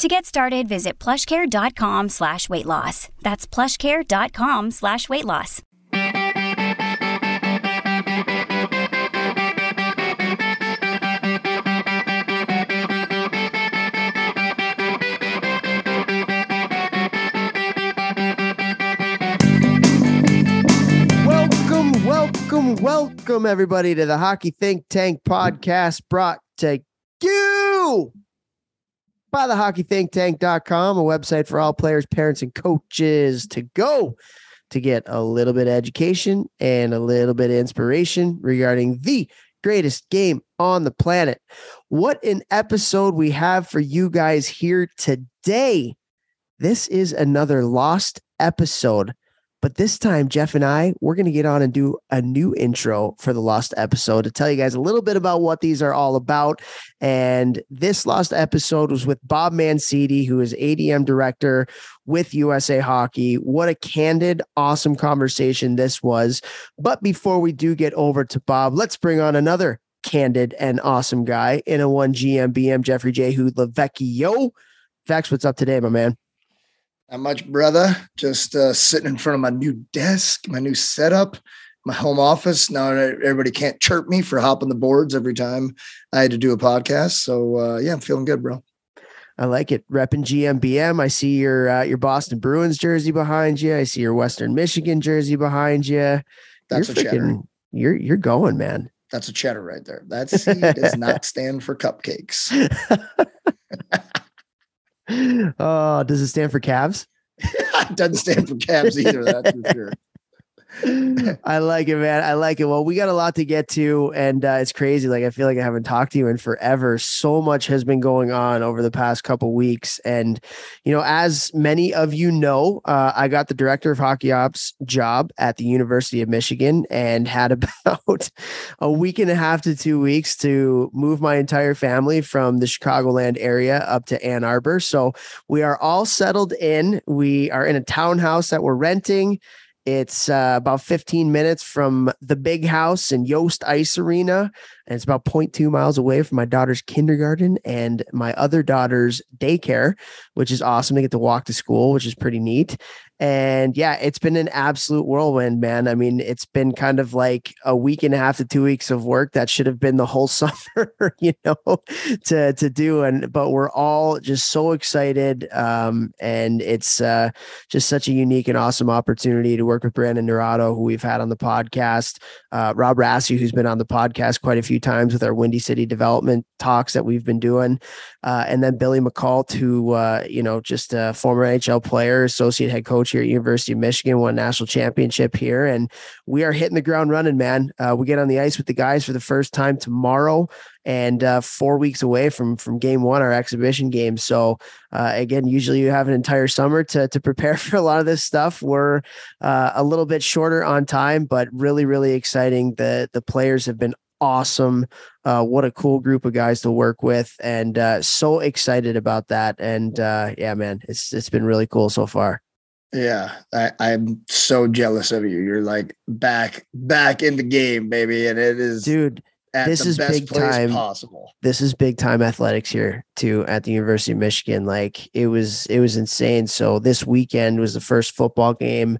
To get started, visit plushcare.com slash weight loss. That's plushcare.com slash weight loss. Welcome, welcome, welcome, everybody, to the Hockey Think Tank podcast brought to you by the hockeythinktank.com, a website for all players, parents, and coaches to go to get a little bit of education and a little bit of inspiration regarding the greatest game on the planet. What an episode we have for you guys here today. This is another lost episode. But this time, Jeff and I, we're going to get on and do a new intro for the Lost episode to tell you guys a little bit about what these are all about. And this Lost episode was with Bob Mancini, who is ADM director with USA Hockey. What a candid, awesome conversation this was. But before we do get over to Bob, let's bring on another candid and awesome guy in a one GMBM, Jeffrey J. Who Lavecchio. Vex, what's up today, my man? Not much, brother. Just uh, sitting in front of my new desk, my new setup, my home office. Now everybody can't chirp me for hopping the boards every time I had to do a podcast. So uh, yeah, I'm feeling good, bro. I like it. Repping GMBM. I see your uh, your Boston Bruins jersey behind you. I see your Western Michigan jersey behind you. That's you're a cheddar. You're you're going, man. That's a cheddar right there. That C does not stand for cupcakes. oh, does it stand for calves? it doesn't stand for cabs either. That's for sure. I like it, man. I like it. Well, we got a lot to get to, and uh, it's crazy. Like I feel like I haven't talked to you in forever. So much has been going on over the past couple weeks, and you know, as many of you know, uh, I got the director of hockey ops job at the University of Michigan, and had about a week and a half to two weeks to move my entire family from the Chicagoland area up to Ann Arbor. So we are all settled in. We are in a townhouse that we're renting. It's uh, about 15 minutes from the big house in Yost Ice Arena. And it's about 0.2 miles away from my daughter's kindergarten and my other daughter's daycare, which is awesome to get to walk to school, which is pretty neat. And yeah, it's been an absolute whirlwind, man. I mean, it's been kind of like a week and a half to two weeks of work that should have been the whole summer, you know, to to do. And but we're all just so excited. Um, and it's uh just such a unique and awesome opportunity to work with Brandon Naurato, who we've had on the podcast, uh, Rob Rassi, who's been on the podcast quite a few times with our Windy City development talks that we've been doing. Uh, and then Billy Muckalt, who, uh, you know, just a former NHL player, associate head coach here at University of Michigan, won national championship here. And we are hitting the ground running, man. Uh, we get on the ice with the guys for the first time tomorrow and uh, four weeks away from from game one, our exhibition game. So uh, again, usually you have an entire summer to to prepare for a lot of this stuff. We're uh, a little bit shorter on time, but really, really exciting. The the players have been awesome. Uh, what a cool group of guys to work with, and uh, so excited about that. And uh, yeah, man, it's it's been really cool so far. Yeah, I, I'm so jealous of you. You're like back back in the game, baby, and it is, dude. this is big time possible. This is big time athletics here too at the University of Michigan. Like it was, it was insane. So this weekend was the first football game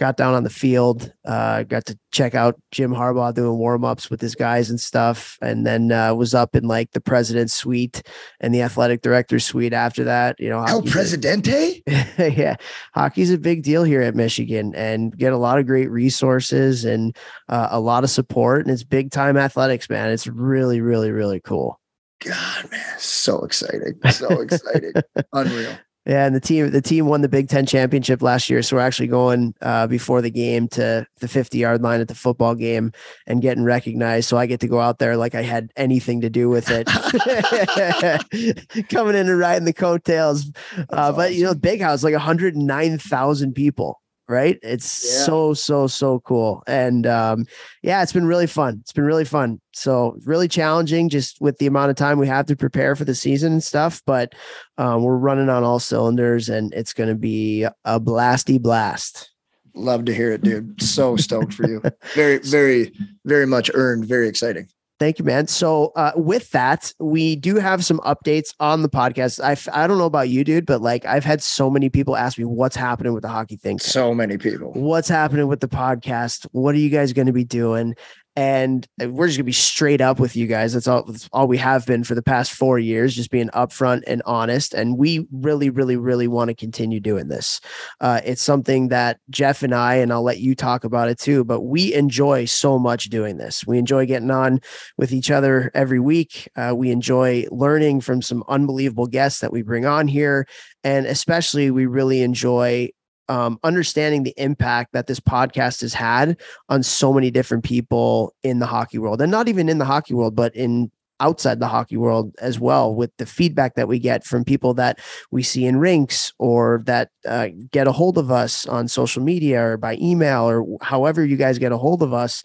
got down on the field, uh, got to check out Jim Harbaugh doing warm ups with his guys and stuff, and then uh, was up in like the president's suite and the athletic director's suite after that. You know, El Presidente. A, yeah, hockey's a big deal here at Michigan, and get a lot of great resources and uh, a lot of support, and it's big time athletics, man. It's really, really, really cool. God, man, so exciting, so exciting, unreal. Yeah, and the team the team won the Big Ten championship last year, so we're actually going uh, before the game to the fifty yard line at the football game and getting recognized. So I get to go out there like I had anything to do with it, coming in and riding the coattails. Uh, but you know, big house like one hundred nine thousand people right? It's yeah. so, so, so cool. And um, yeah, it's been really fun. It's been really fun. So really challenging just with the amount of time we have to prepare for the season and stuff. But um, we're running on all cylinders and it's going to be a blasty blast. Love to hear it, dude. So stoked for you. Very, very, very much earned. Very exciting. Thank you, man. So, uh, with that, we do have some updates on the podcast. I I don't know about you, dude, but like I've had so many people ask me what's happening with the hockey thing. So many people. What's happening with the podcast? What are you guys going to be doing? And we're just gonna be straight up with you guys. That's all. That's all we have been for the past four years, just being upfront and honest. And we really, really, really want to continue doing this. Uh, it's something that Jeff and I, and I'll let you talk about it too. But we enjoy so much doing this. We enjoy getting on with each other every week. Uh, we enjoy learning from some unbelievable guests that we bring on here, and especially we really enjoy um, understanding the impact that this podcast has had on so many different people in the hockey world and not even in the hockey world, but in outside the hockey world as well with the feedback that we get from people that we see in rinks or that uh, get a hold of us on social media or by email or however you guys get a hold of us.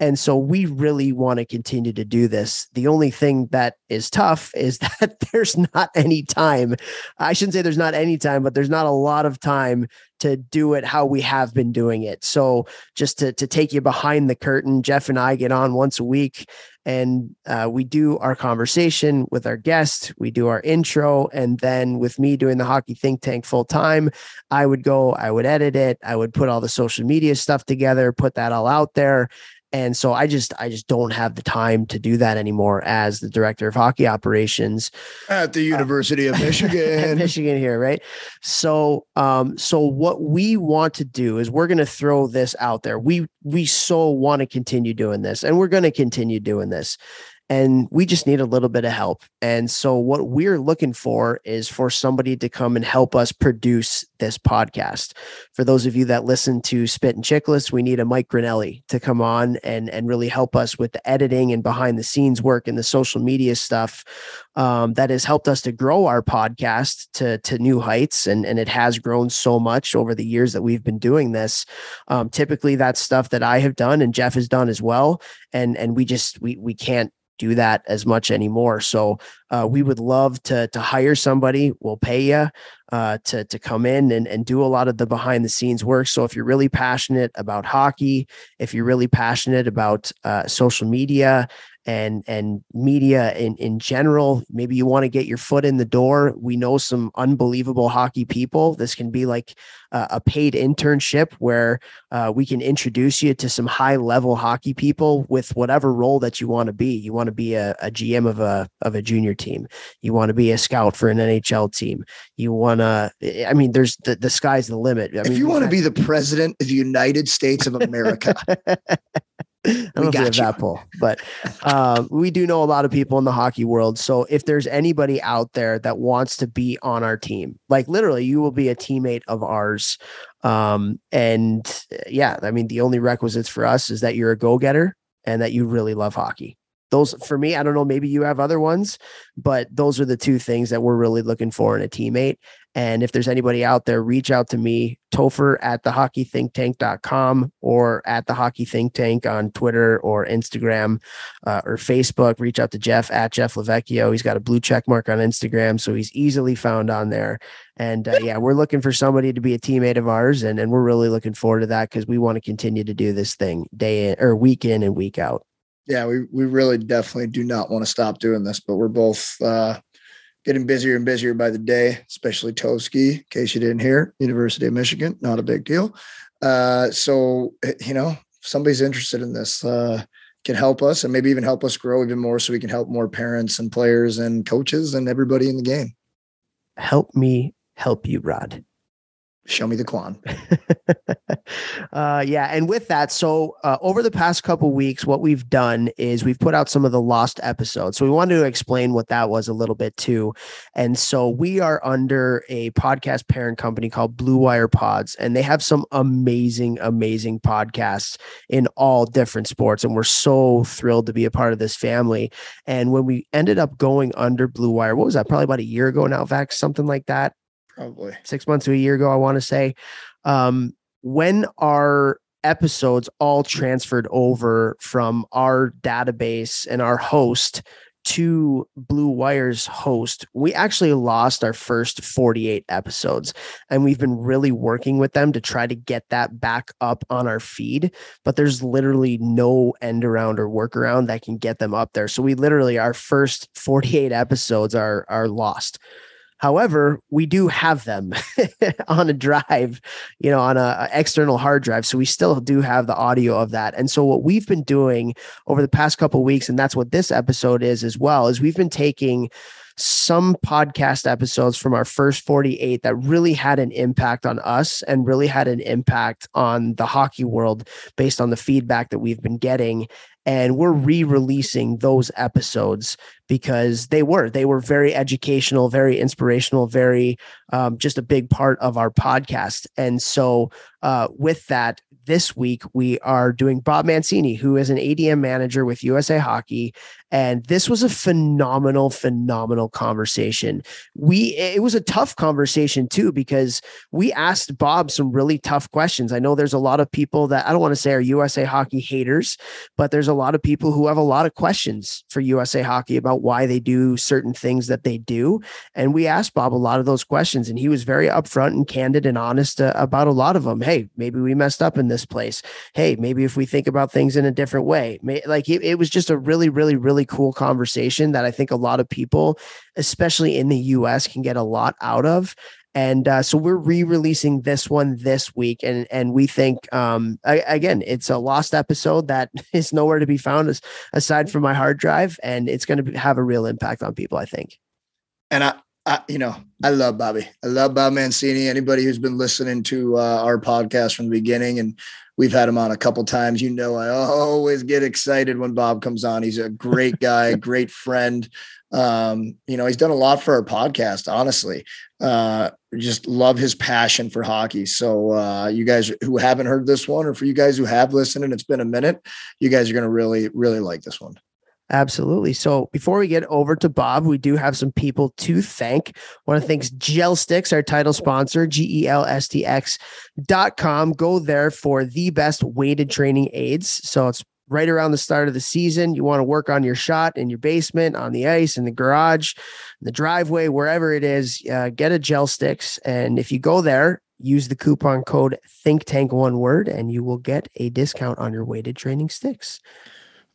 And so we really want to continue to do this. The only thing that is tough is that there's not any time. I shouldn't say there's not any time but there's not a lot of time to do it how we have been doing it. So just to, to take you behind the curtain, Jeff and I get on once a week and uh, we do our conversation with our guest we do our intro and then with me doing the hockey think tank full time i would go i would edit it i would put all the social media stuff together put that all out there and so i just i just don't have the time to do that anymore as the director of hockey operations at the uh, university of michigan. Michigan here right? So um so what we want to do is we're going to throw this out there. We we so want to continue doing this and we're going to continue doing this and we just need a little bit of help. And so, what we're looking for is for somebody to come and help us produce this podcast. For those of you that listen to Spit and Chicklets, we need a Mike Grinelli to come on and and really help us with the editing and behind the scenes work and the social media stuff um, that has helped us to grow our podcast to to new heights. And and it has grown so much over the years that we've been doing this. Um, typically, that's stuff that I have done and Jeff has done as well. And and we just we we can't do that as much anymore. So uh, we would love to to hire somebody. We'll pay you uh, to to come in and and do a lot of the behind the scenes work. So if you're really passionate about hockey, if you're really passionate about uh, social media and and media in in general. Maybe you want to get your foot in the door. We know some unbelievable hockey people. This can be like uh, a paid internship where uh, we can introduce you to some high level hockey people with whatever role that you want to be. You want to be a, a gm of a of a junior team. You want to be a scout for an nhl team. You want to i mean there's the, the sky's the limit. I if mean, you want to be the president of the united states of america I don't we know if that pull, but uh, we do know a lot of people in the hockey world. So if there's anybody out there that wants to be on our team, like literally, you will be a teammate of ours. Um, and yeah, I mean, the only requisites for us is that you're a go getter and that you really love hockey those for me i don't know maybe you have other ones but those are the two things that we're really looking for in a teammate and if there's anybody out there reach out to me topher at the hockeythinktank.com or at the hockey think tank on twitter or instagram uh, or facebook. Reach out to jeff at jeff lavecchio he's got a blue check mark on instagram so he's easily found on there. And uh, yeah we're looking for somebody to be a teammate of ours and, and we're really looking forward to that because we want to continue to do this thing day in or week in and week out. Yeah, we we really definitely do not want to stop doing this, but we're both uh, getting busier and busier by the day, especially Toski, in case you didn't hear, University of Michigan, not a big deal. Uh, so eh, you know, somebody's interested in this, uh, can help us and maybe even help us grow even more, so we can help more parents and players and coaches and everybody in the game. Help me help you, Rod show me the Kwan. uh, yeah, and with that, so uh, over the past couple weeks, what we've done is we've put out some of the lost episodes. So we wanted to explain what that was a little bit too. And so we are under a podcast parent company called Blue Wire Pods, and they have some amazing, amazing podcasts in all different sports. And we're so thrilled to be a part of this family. And when we ended up going under Blue Wire, what was that? Probably about a year ago now, Vax, something like that probably six months to a year ago, I want to say. Um, when our episodes all transferred over from our database and our host to Blue Wire's host, we actually lost our first 48 episodes. And we've been really working with them to try to get that back up on our feed. But there's literally no end around or workaround that can get them up there. So we literally, our first 48 episodes are, are lost. However, we do have them on a drive, you know, on a, external hard drive. So we still do have the audio of that. And so what we've been doing over the past couple weeks, and that's what this episode is as well, is we've been taking some podcast episodes from our first 48 that really had an impact on us and really had an impact on the hockey world based on the feedback that we've been getting and we're re-releasing those episodes because they were. They were very educational very inspirational very um, just a big part of our podcast. And so uh, with that this week we are doing bob mancini who is an adm manager with usa hockey and this was a phenomenal phenomenal conversation. We it was a tough conversation too because we asked bob some really tough questions. I know there's a lot of people that i don't want to say are usa hockey haters but there's a lot of people who have a lot of questions for usa hockey about why they do certain things that they do. And we asked bob a lot of those questions and he was very upfront and candid and honest uh, about a lot of them hey maybe we messed up in this place. Hey maybe if we think about things in a different way. May, like it, it was just a really really really really cool conversation that I think a lot of people, especially in the US, can get a lot out of. And uh, so we're re-releasing this one this week, and and we think um, I, again it's a lost episode that is nowhere to be found as, aside from my hard drive, and it's going to have a real impact on people. I think. And I, I, you know, I love Bobby. I love Bob Mancini. Anybody who's been listening to uh, our podcast from the beginning and We've had him on a couple times. You know, I always get excited when Bob comes on. He's a great guy, great friend. Um, you know, he's done a lot for our podcast, honestly. Uh, just love his passion for hockey. So, uh, you guys who haven't heard this one, or for you guys who have listened and it's been a minute, you guys are going to really, really like this one. Absolutely. So before we get over to Bob, we do have some people to thank. I want to thank GELSTX, our title sponsor, G E L S T X dot com. Go there for the best weighted training aids. So it's right around the start of the season. You want to work on your shot in your basement, on the ice, in the garage, in the driveway, wherever it is. Uh, get a GELSTX. And if you go there, use the coupon code Think Tank one word, and you will get a discount on your weighted training sticks.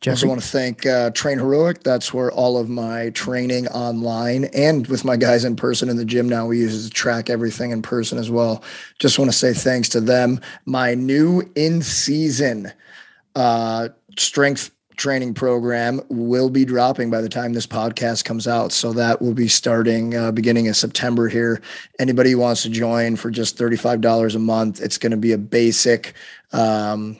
I also want to thank uh, TrainHeroic. That's where all of my training online and with my guys in person in the gym now we use to track everything in person as well. Just want to say thanks to them. My new in season uh, strength training program will be dropping by the time this podcast comes out. So that will be starting uh, beginning of September here. Anybody who wants to join for just $35 a month, it's going to be a basic um,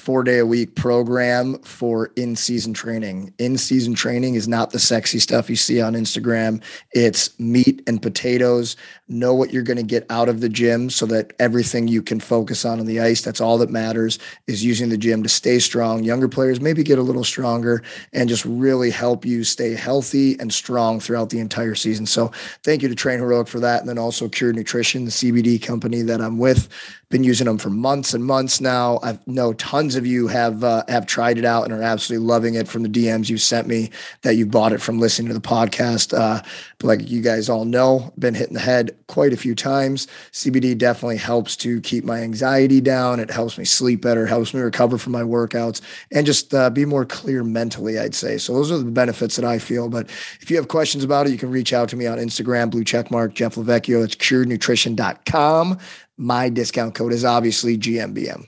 four day a week program for in season training. In season training is not the sexy stuff you see on Instagram. It's meat and potatoes. Know what you're going to get out of the gym so that everything you can focus on on the ice, that's all that matters, is using the gym to stay strong. Younger players maybe get a little stronger and just really help you stay healthy and strong throughout the entire season. So thank you to TrainHeroic for that. And then also Cured Nutrition, the CBD company that I'm with been using them for months and months now. I know tons of you have uh, have tried it out and are absolutely loving it from the DMs you sent me that you bought it from listening to the podcast. Uh, but like you guys all know, been hitting the head quite a few times. CBD definitely helps to keep my anxiety down. It helps me sleep better, helps me recover from my workouts, and just uh, be more clear mentally. I'd say so. Those are the benefits that I feel. But if you have questions about it, you can reach out to me on Instagram, blue checkmark Jeff Lavecchio. It's curednutrition.com my discount code is obviously GMBM.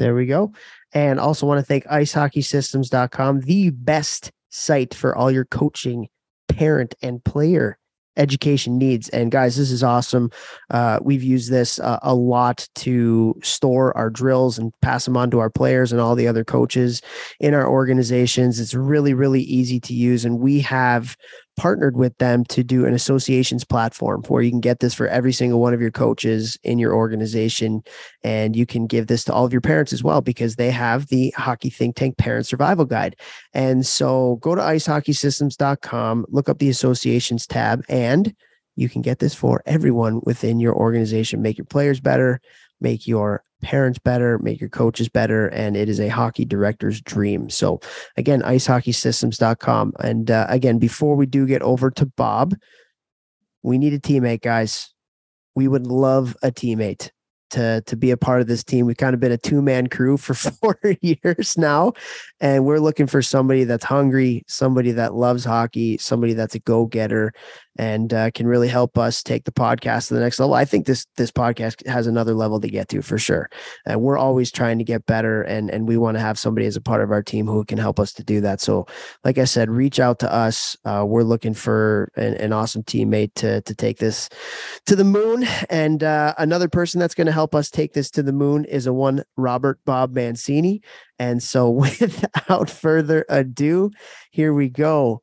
There we go. And also want to thank icehockeysystems.com, the best site for all your coaching, parent, and player education needs. And guys, this is awesome. Uh, we've used this uh, a lot to store our drills and pass them on to our players and all the other coaches in our organizations. It's really, really easy to use. And we have partnered with them to do an associations platform where you can get this for every single one of your coaches in your organization. And you can give this to all of your parents as well because they have the Hockey Think Tank Parent Survival Guide. And so go to icehockeysystems.com, look up the associations tab, and you can get this for everyone within your organization. Make your players better, make your parents better, make your coaches better, and it is a hockey director's dream. So, again, icehockeysystems.com. And uh, again, before we do get over to Bob, we need a teammate, guys. We would love a teammate to to be a part of this team. We've kind of been a two man crew for four years now, and we're looking for somebody that's hungry, somebody that loves hockey, somebody that's a go getter, and uh, can really help us take the podcast to the next level. I think this this podcast has another level to get to for sure. And we're always trying to get better, and and we want to have somebody as a part of our team who can help us to do that. So, like I said, reach out to us. Uh, we're looking for an, an, awesome teammate to to take this to the moon. And uh, another person that's going to help us take this to the moon is a one Robert Bob Mancini. And so, without further ado, here we go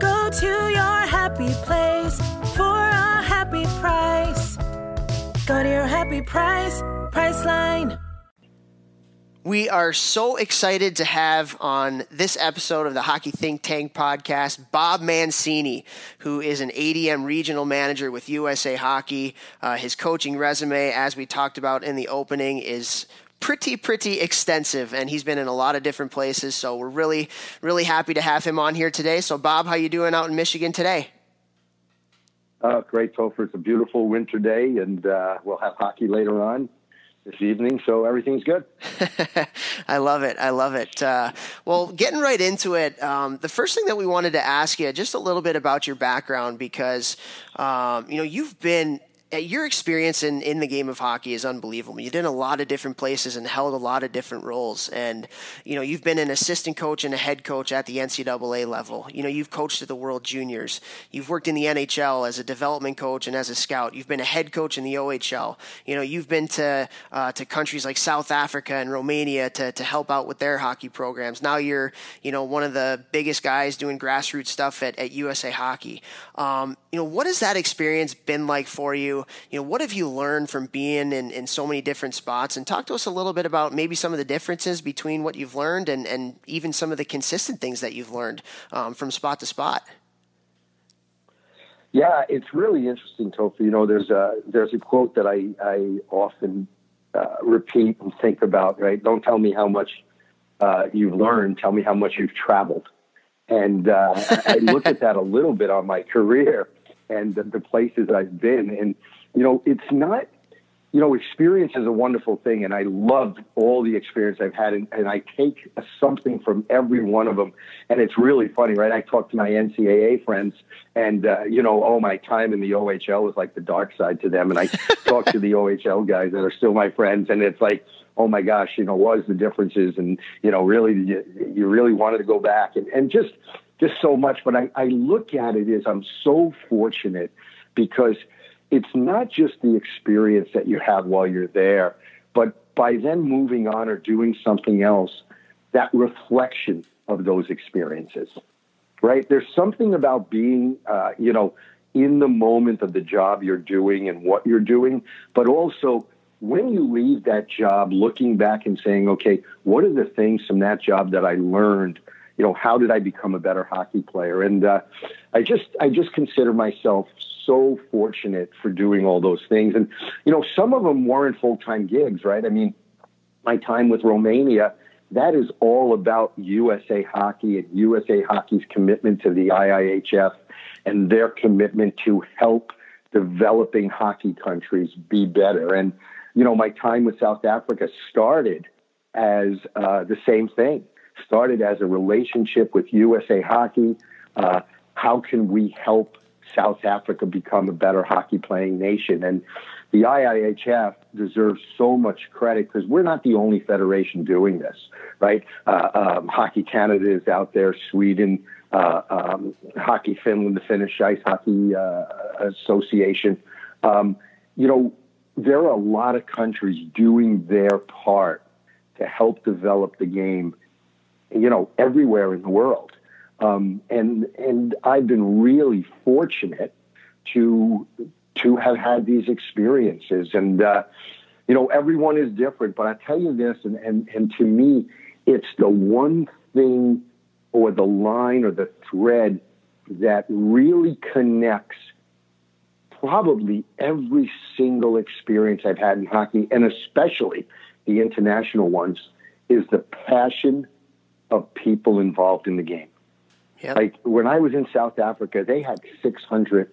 Go to your happy place for a happy price. Go to your happy price, Priceline. We are so excited to have on this episode of the Hockey Think Tank podcast Bob Mancini, who is an ADM regional manager with USA Hockey. Uh, his coaching resume, as we talked about in the opening, is pretty pretty extensive and he's been in a lot of different places so we're really really happy to have him on here today. So bob how you doing out in michigan today? Uh, great Topher. it's a beautiful winter day and uh, we'll have hockey later on this evening so everything's good. I love it. I love it. Uh, well getting right into it um, the first thing that we wanted to ask you just a little bit about your background because um, you know you've been your experience in, in the game of hockey is unbelievable. You've been in a lot of different places and held a lot of different roles. And, you know, you've been an assistant coach and a head coach at the NCAA level. You know, you've coached at the World Juniors. You've worked in the NHL as a development coach and as a scout. You've been a head coach in the OHL. You know, you've been to, uh, to countries like South Africa and Romania to, to help out with their hockey programs. Now you're, you know, one of the biggest guys doing grassroots stuff at, at USA Hockey. Um, you know, what has that experience been like for you? you know, what have you learned from being in, in so many different spots? And talk to us a little bit about maybe some of the differences between what you've learned and, and even some of the consistent things that you've learned um, from spot to spot. Yeah, it's really interesting, Topher. You know, there's a there's a quote that I I often uh, repeat and think about. Right? Don't tell me how much uh, you've learned. Tell me how much you've traveled. And uh, I look at that a little bit on my career and the, the places I've been. And you know, it's not, you know, experience is a wonderful thing, and I love all the experience I've had, and, and I take something from every one of them. And it's really funny, right? I talk to my NCAA friends, and uh, you know, oh, my time in the OHL was like the dark side to them, and I talk to the OHL guys that are still my friends, and it's like, oh my gosh, you know, what is the differences, and you know, really, you, you really wanted to go back, and and just just so much. But I, I look at it as I'm so fortunate because it's not just the experience that you have while you're there, but by then moving on or doing something else, that reflection of those experiences, right? There's something about being, uh, you know, in the moment of the job you're doing and what you're doing, but also when you leave that job, looking back and saying, okay, what are the things from that job that I learned? You know, how did I become a better hockey player? And uh, I just, I just consider myself so fortunate for doing all those things. And, you know, some of them weren't full time gigs, right? I mean, my time with Romania, that is all about USA Hockey and USA Hockey's commitment to the IIHF and their commitment to help developing hockey countries be better. And, you know, my time with South Africa started as uh, the same thing, started as a relationship with USA Hockey. Uh, how can we help South Africa become a better hockey playing nation. And the IIHF deserves so much credit because we're not the only federation doing this, right? Uh, um, Hockey Canada is out there, Sweden, uh, um, Hockey Finland, the Finnish Ice Hockey uh, Association. Um, you know, there are a lot of countries doing their part to help develop the game you know, everywhere in the world. Um, and and I've been really fortunate to to have had these experiences. And uh, you know, everyone is different, but I tell you this, and and and to me, it's the one thing or the line or the thread that really connects probably every single experience I've had in hockey, and especially the international ones, is the passion of people involved in the game. Yep. Like when I was in South Africa, they had 600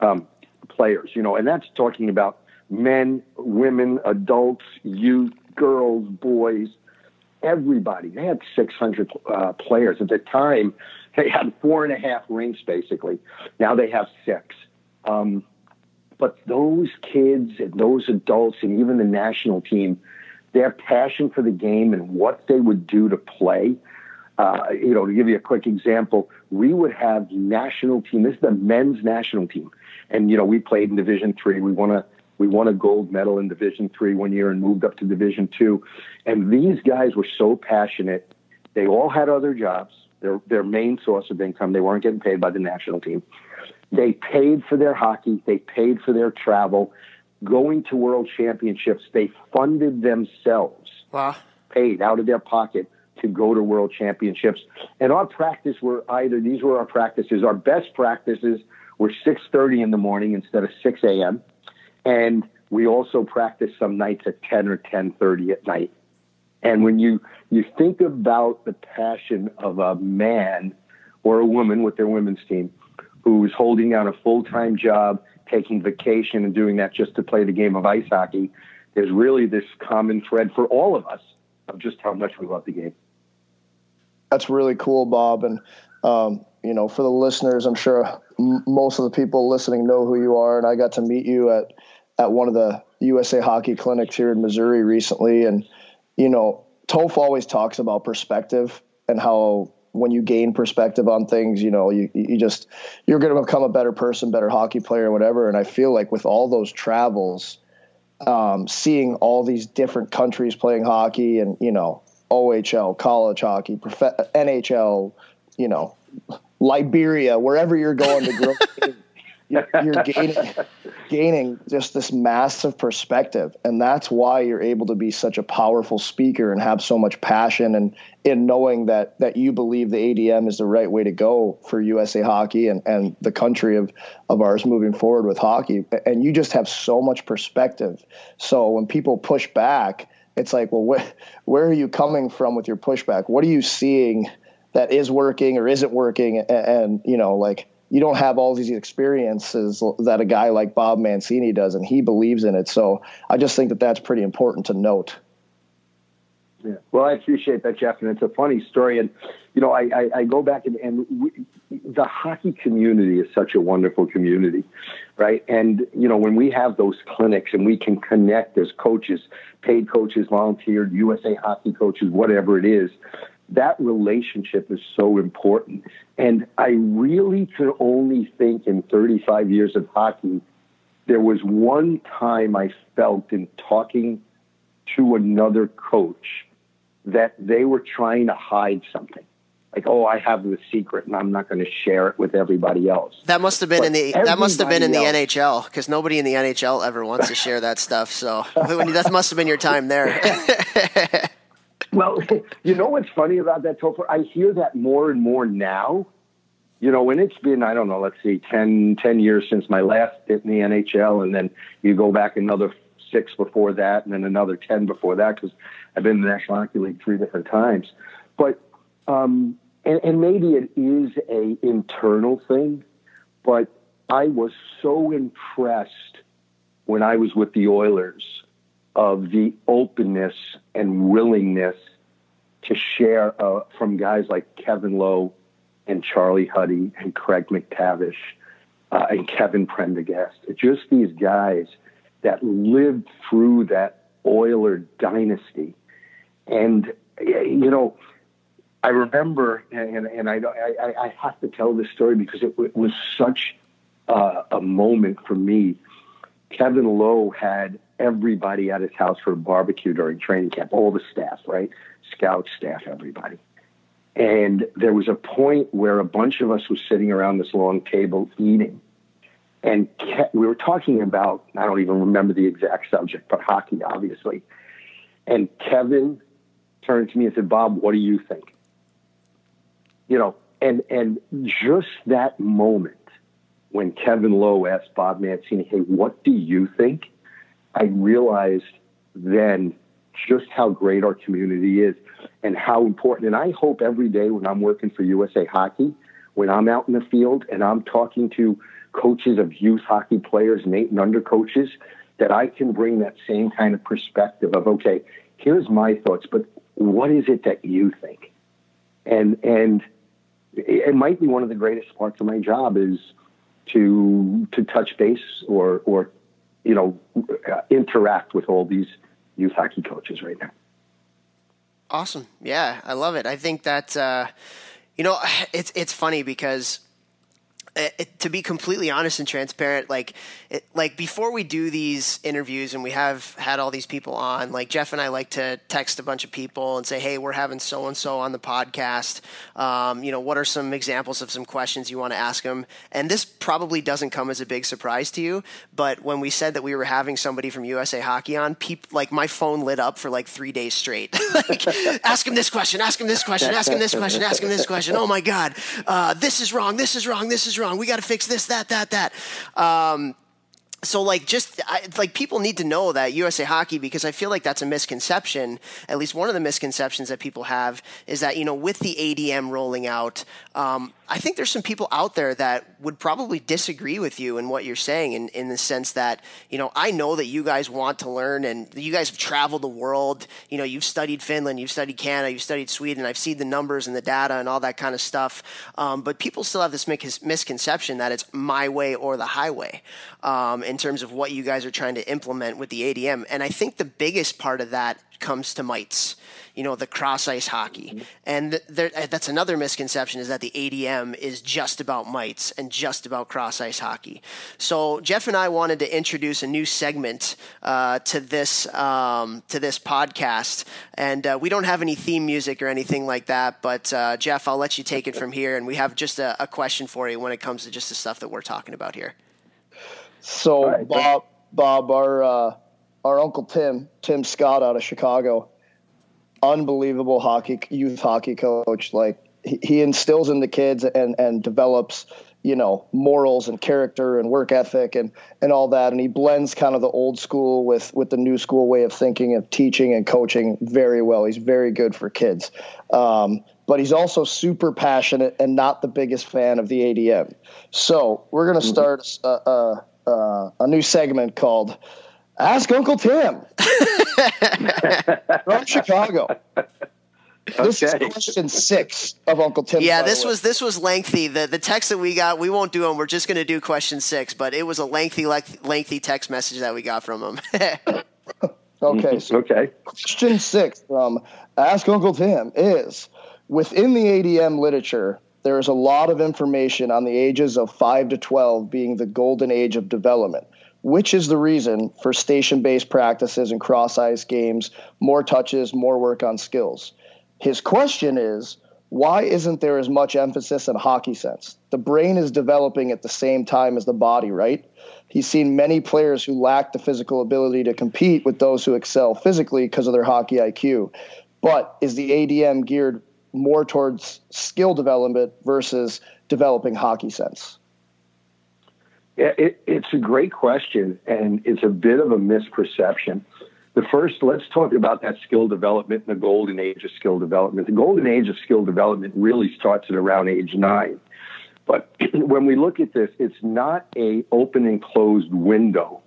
um, players, you know, and that's talking about men, women, adults, youth, girls, boys, everybody. They had 600 uh, players. At the time, they had four and a half rings, basically. Now they have six. Um, but those kids and those adults and even the national team, their passion for the game and what they would do to play. Uh, you know, to give you a quick example, we would have national team. This is the men's national team, and you know, we played in Division Three. We won a we won a gold medal in Division Three one year and moved up to Division Two. And these guys were so passionate. They all had other jobs. Their their main source of income. They weren't getting paid by the national team. They paid for their hockey. They paid for their travel. Going to world championships, they funded themselves. Wow. Paid out of their pocket to go to world championships. And our practice were either these were our practices. Our best practices were 6:30 in the morning instead of 6 a.m. And we also practiced some nights at 10 or 10:30 at night. And when you you think about the passion of a man or a woman with their women's team who's holding down a full-time job, taking vacation and doing that just to play the game of ice hockey, there's really this common thread for all of us of just how much we love the game. That's really cool, Bob. And um, you know, for the listeners, I'm sure m- most of the people listening know who you are. And I got to meet you at at one of the USA Hockey clinics here in Missouri recently. And you know, Toph always talks about perspective and how when you gain perspective on things, you know, you you just you're going to become a better person, better hockey player, whatever. And I feel like with all those travels, um, seeing all these different countries playing hockey, and you know, OHL, college hockey, prof- NHL, you know, Liberia, wherever you're going to grow, you're, gaining, gaining just this massive perspective, and that's why you're able to be such a powerful speaker and have so much passion and in knowing that that you believe the ADM is the right way to go for USA Hockey and and the country of of ours moving forward with hockey, and you just have so much perspective. So when people push back it's like, well, wh- where are you coming from with your pushback? What are you seeing that is working or isn't working? And, and, you know, like you don't have all these experiences that a guy like Bob Mancini does, and he believes in it. So I just think that that's pretty important to note. Yeah. Well, I appreciate that, Jeff, and it's a funny story. And you know, I, I, I go back and, and we, the hockey community is such a wonderful community, right? And you know, when we have those clinics and we can connect as coaches, paid coaches, volunteered, USA Hockey coaches, whatever it is, that relationship is so important. And I really can only think in 35 years of hockey, there was one time I felt in talking to another coach that they were trying to hide something. Like, oh, I have the secret and I'm not going to share it with everybody else. That must have been but in the that must have been in the else, NHL because nobody in the NHL ever wants to share that stuff. So that must have been your time there. well, you know what's funny about that, Topher? I hear that more and more now. You know, when it's been, I don't know, let's see, 10, 10 years since my last in the NHL, and then you go back another six before that, and then another 10 before that, because I've been in the National Hockey League three different times. But um, and, and maybe it is a internal thing, but I was so impressed when I was with the Oilers of the openness and willingness to share uh, from guys like Kevin Lowe and Charlie Huddy and Craig MacTavish uh, and Kevin Prendergast. Just these guys that lived through that Oiler dynasty. And, you know, I remember, and, and I, I, I have to tell this story because it, it was such uh, a moment for me. Kevin Lowe had everybody at his house for a barbecue during training camp, all the staff, right? Scout staff, everybody. And there was a point where a bunch of us was sitting around this long table eating. And Ke- we were talking about, I don't even remember the exact subject, but hockey, obviously. And Kevin turned to me and said, Bob, what do you think? You know, and and just that moment when Kevin Lowe asked Bob Mancini, hey, what do you think? I realized then just how great our community is and how important. And I hope every day when I'm working for USA Hockey, when I'm out in the field and I'm talking to coaches of youth hockey players and eight and under coaches, that I can bring that same kind of perspective of, okay, here's my thoughts, but what is it that you think? And, and it might be one of the greatest parts of my job is to, to touch base or, or, you know, interact with all these youth hockey coaches right now. Awesome. Yeah, I love it. I think that, uh, you know, it's, it's funny because it, to be completely honest and transparent, like it, like before we do these interviews and we have had all these people on, like Jeff and I like to text a bunch of people and say, "Hey, we're having so and so on the podcast. Um, you know, what are some examples of some questions you want to ask them?" And this probably doesn't come as a big surprise to you, but when we said that we were having somebody from USA Hockey on, people like my phone lit up for like three days straight. like, ask him this question, ask him this question, ask him this question, ask him this question. Oh my God, uh, this is wrong, this is wrong, this is wrong We got to fix this, that, that, that. Um, so like just I, like people need to know that USA Hockey because I feel like that's a misconception. At least one of the misconceptions that people have is that you know with the ADM rolling out, um, I think there's some people out there that would probably disagree with you in what you're saying in, in the sense that, you know, I know that you guys want to learn and you guys have traveled the world. You know, you've studied Finland, you've studied Canada, you've studied Sweden. I've seen the numbers and the data and all that kind of stuff. Um, but people still have this misconception that it's my way or the highway um, in terms of what you guys are trying to implement with the ADM. And I think the biggest part of that comes to mites you know, the cross ice hockey. And there, uh, that's another misconception is that the ADM is just about mites and just about cross ice hockey. So Jeff and I wanted to introduce a new segment uh, to this um, to this podcast, and uh, we don't have any theme music or anything like that. But uh, Jeff, I'll let you take it from here, and we have just a, a, question for you when it comes to just the stuff that we're talking about here. So right, Bob, Bob, our uh, our uncle Tim, Tim Scott out of Chicago unbelievable hockey youth hockey coach. Like he, he instills in the kids and and develops you know morals and character and work ethic and and all that and he blends kind of the old school with with the new school way of thinking of teaching and coaching very well he's very good for kids um, but he's also super passionate and not the biggest fan of the adm so we're going to mm-hmm. start a, a, a, a new segment called Ask Uncle Tim from Chicago. This is question six of Uncle Tim. Yeah, this was this was lengthy. The the text that we got, we won't do them. We're just going to do question six, but it was a lengthy, lengthy text message that we got from him. okay. So okay. Question six from Ask Uncle Tim is within the ADM literature. There is a lot of information on the ages of 5 to 12 being the golden age of development which is the reason for station based practices and cross ice games, more touches, more work on skills. His question is why isn't there as much emphasis on hockey sense? The brain is developing at the same time as the body, right? He's seen many players who lack the physical ability to compete with those who excel physically because of their hockey IQ. But is the ADM geared more towards skill development versus developing hockey sense? It, it's a great question, and it's a bit of a misperception. The first, let's talk about that skill development and the golden age of skill development. The golden age of skill development really starts at around age nine. But when we look at this, it's not a open and closed window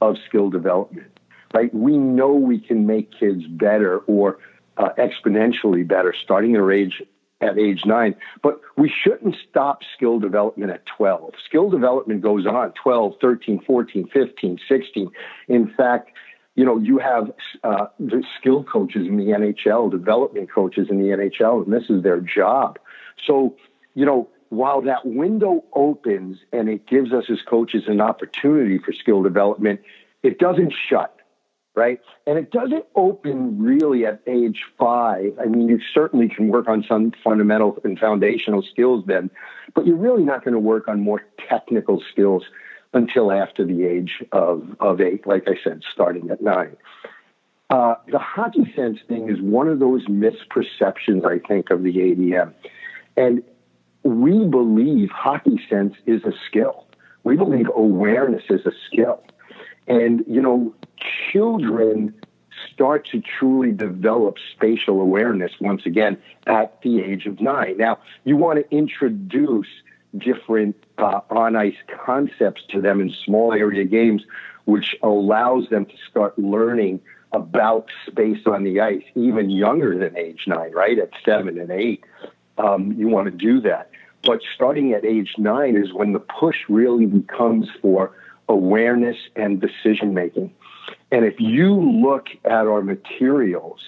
of skill development, right? We know we can make kids better or uh, exponentially better starting at age at age nine. But we shouldn't stop skill development at 12. Skill development goes on 12, 13, 14, 15, 16. In fact, you know, you have uh, the skill coaches in the NHL, development coaches in the NHL, and this is their job. So, you know, while that window opens and it gives us as coaches an opportunity for skill development, it doesn't shut. Right? And it doesn't open really at age five. I mean, you certainly can work on some fundamental and foundational skills then, but you're really not going to work on more technical skills until after the age of, of eight, like I said, starting at nine. Uh, the hockey sense thing is one of those misperceptions, I think, of the ADM. And we believe hockey sense is a skill. We believe awareness is a skill. And, you know, children start to truly develop spatial awareness once again at the age of nine. Now, you want to introduce different uh, on ice concepts to them in small area games, which allows them to start learning about space on the ice, even younger than age nine, right? At seven and eight, um, you want to do that. But starting at age nine is when the push really becomes for awareness and decision making. And if you look at our materials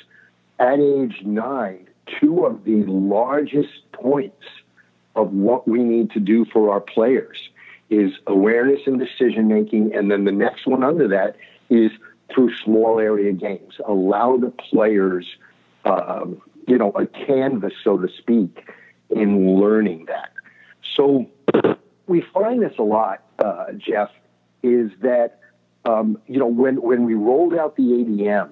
at age nine, two of the largest points of what we need to do for our players is awareness and decision making. And then the next one under that is through small area games. Allow the players, um, you know, a canvas, so to speak, in learning that. So we find this a lot, uh, Jeff, is that, um, you know, when, when we rolled out the ADM,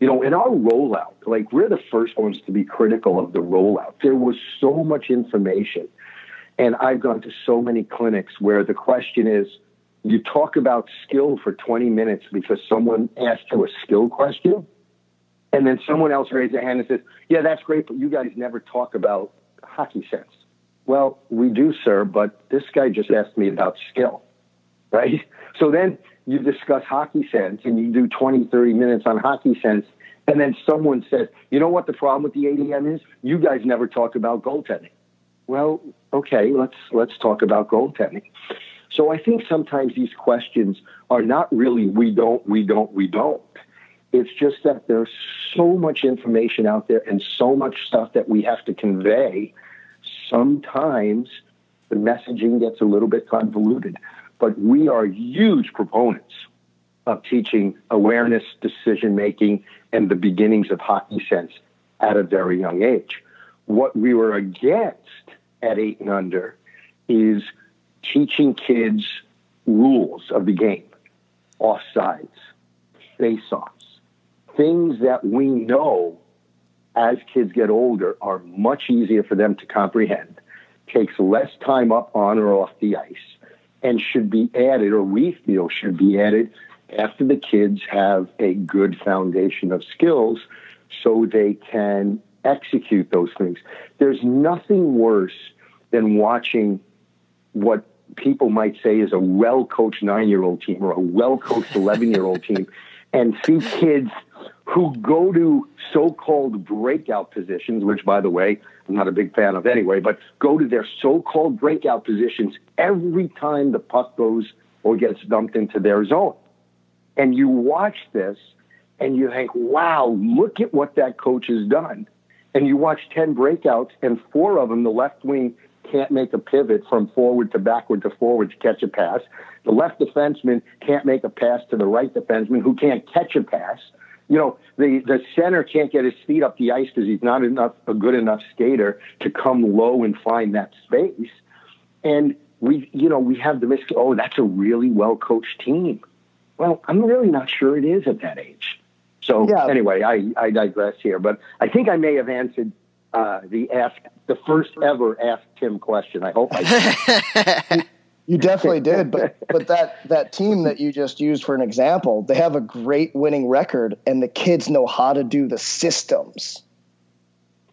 you know, in our rollout, like we're the first ones to be critical of the rollout. There was so much information. And I've gone to so many clinics where the question is, you talk about skill for 20 minutes because someone asked you a skill question, and then someone else raises their hand and says, Yeah, that's great, but you guys never talk about hockey sense. Well, we do, sir, but this guy just asked me about skill, right? So then you discuss hockey sense and you do 20, 30 minutes on hockey sense, and then someone says, You know what the problem with the ADM is? You guys never talk about goaltending. Well, okay, let's let's talk about goaltending. So I think sometimes these questions are not really we don't, we don't, we don't. It's just that there's so much information out there and so much stuff that we have to convey. Sometimes the messaging gets a little bit convoluted, but we are huge proponents of teaching awareness, decision making, and the beginnings of hockey sense at a very young age. What we were against at eight and under is teaching kids rules of the game, offsides, face-offs, things that we know as kids get older are much easier for them to comprehend, takes less time up on or off the ice, and should be added, or we feel should be added after the kids have a good foundation of skills so they can execute those things. There's nothing worse than watching what people might say is a well coached nine year old team or a well coached 11 year old team and see kids who go to so called breakout positions, which, by the way, I'm not a big fan of anyway, but go to their so called breakout positions every time the puck goes or gets dumped into their zone. And you watch this and you think, wow, look at what that coach has done. And you watch 10 breakouts, and four of them, the left wing can't make a pivot from forward to backward to forward to catch a pass. The left defenseman can't make a pass to the right defenseman who can't catch a pass. You know, the, the center can't get his feet up the ice because he's not enough a good enough skater to come low and find that space. And we, you know, we have the mis. Oh, that's a really well coached team. Well, I'm really not sure it is at that age. So yeah. anyway, I, I digress here, but I think I may have answered uh, the ask the first ever Ask Tim question. I hope I did. you definitely did, but but that that team that you just used for an example, they have a great winning record, and the kids know how to do the systems.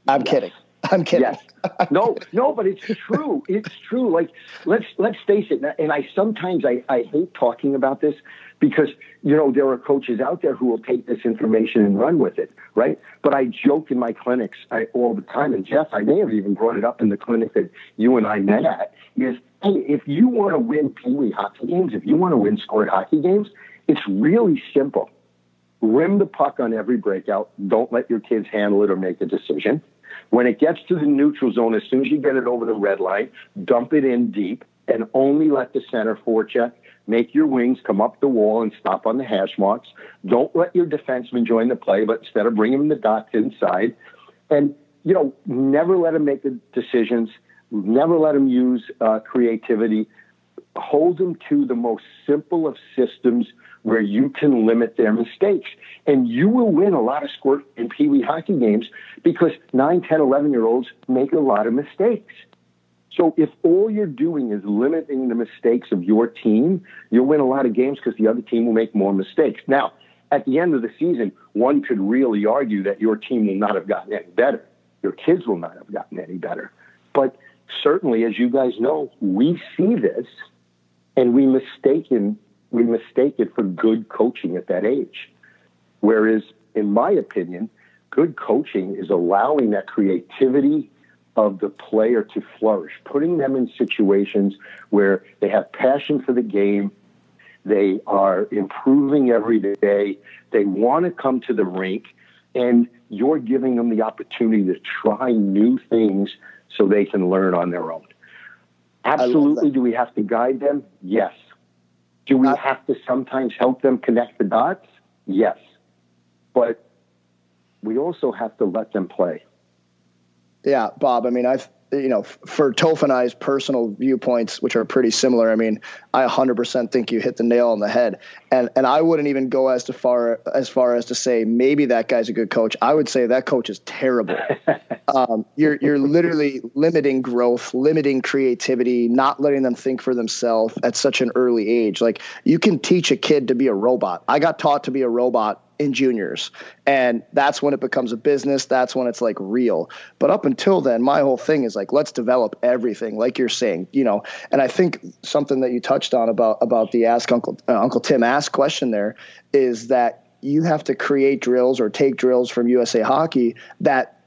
I'm yes. kidding. I'm kidding. Yes. No, no, but it's true. It's true. Like let's let's face it. And I sometimes I, I hate talking about this because you know there are coaches out there who will take this information and run with it, right? But I joke in my clinics I, all the time, and Jeff, I may have even brought it up in the clinic that you and I met at. Is hey, if you want to win Pee Wee hockey games, if you want to win squirt hockey games, it's really simple. Rim the puck on every breakout. Don't let your kids handle it or make a decision. When it gets to the neutral zone, as soon as you get it over the red line, dump it in deep and only let the center forecheck make your wings come up the wall and stop on the hash marks. Don't let your defenseman join the play, but instead of bringing them the dots inside, and you know, never let them make the decisions. Never let them use uh, creativity. Hold them to the most simple of systems where you can limit their mistakes. And you will win a lot of squirt in Pee Wee hockey games because 9, 10, 11 year olds make a lot of mistakes. So if all you're doing is limiting the mistakes of your team, you'll win a lot of games because the other team will make more mistakes. Now, at the end of the season, one could really argue that your team will not have gotten any better. Your kids will not have gotten any better. But certainly, as you guys know, we see this and we mistake we mistake it for good coaching at that age. Whereas, in my opinion, good coaching is allowing that creativity of the player to flourish, putting them in situations where they have passion for the game, they are improving every day, they want to come to the rink, and you're giving them the opportunity to try new things so they can learn on their own. Absolutely. Do we have to guide them? Yes. Do we have to sometimes help them connect the dots? Yes. But we also have to let them play. Yeah, Bob. I mean, I've you know, for Toph and I's personal viewpoints, which are pretty similar, I mean, I 100% think you hit the nail on the head. And and I wouldn't even go as to far as far as to say maybe that guy's a good coach. I would say that coach is terrible. um, you're you're literally limiting growth, limiting creativity, not letting them think for themselves at such an early age. Like you can teach a kid to be a robot. I got taught to be a robot in juniors. And that's when it becomes a business. That's when it's like real. But up until then, my whole thing is like, let's develop everything, like you're saying, you know. And I think something that you touched on about about the ask Uncle uh, Uncle Tim ask question there is that you have to create drills or take drills from USA Hockey that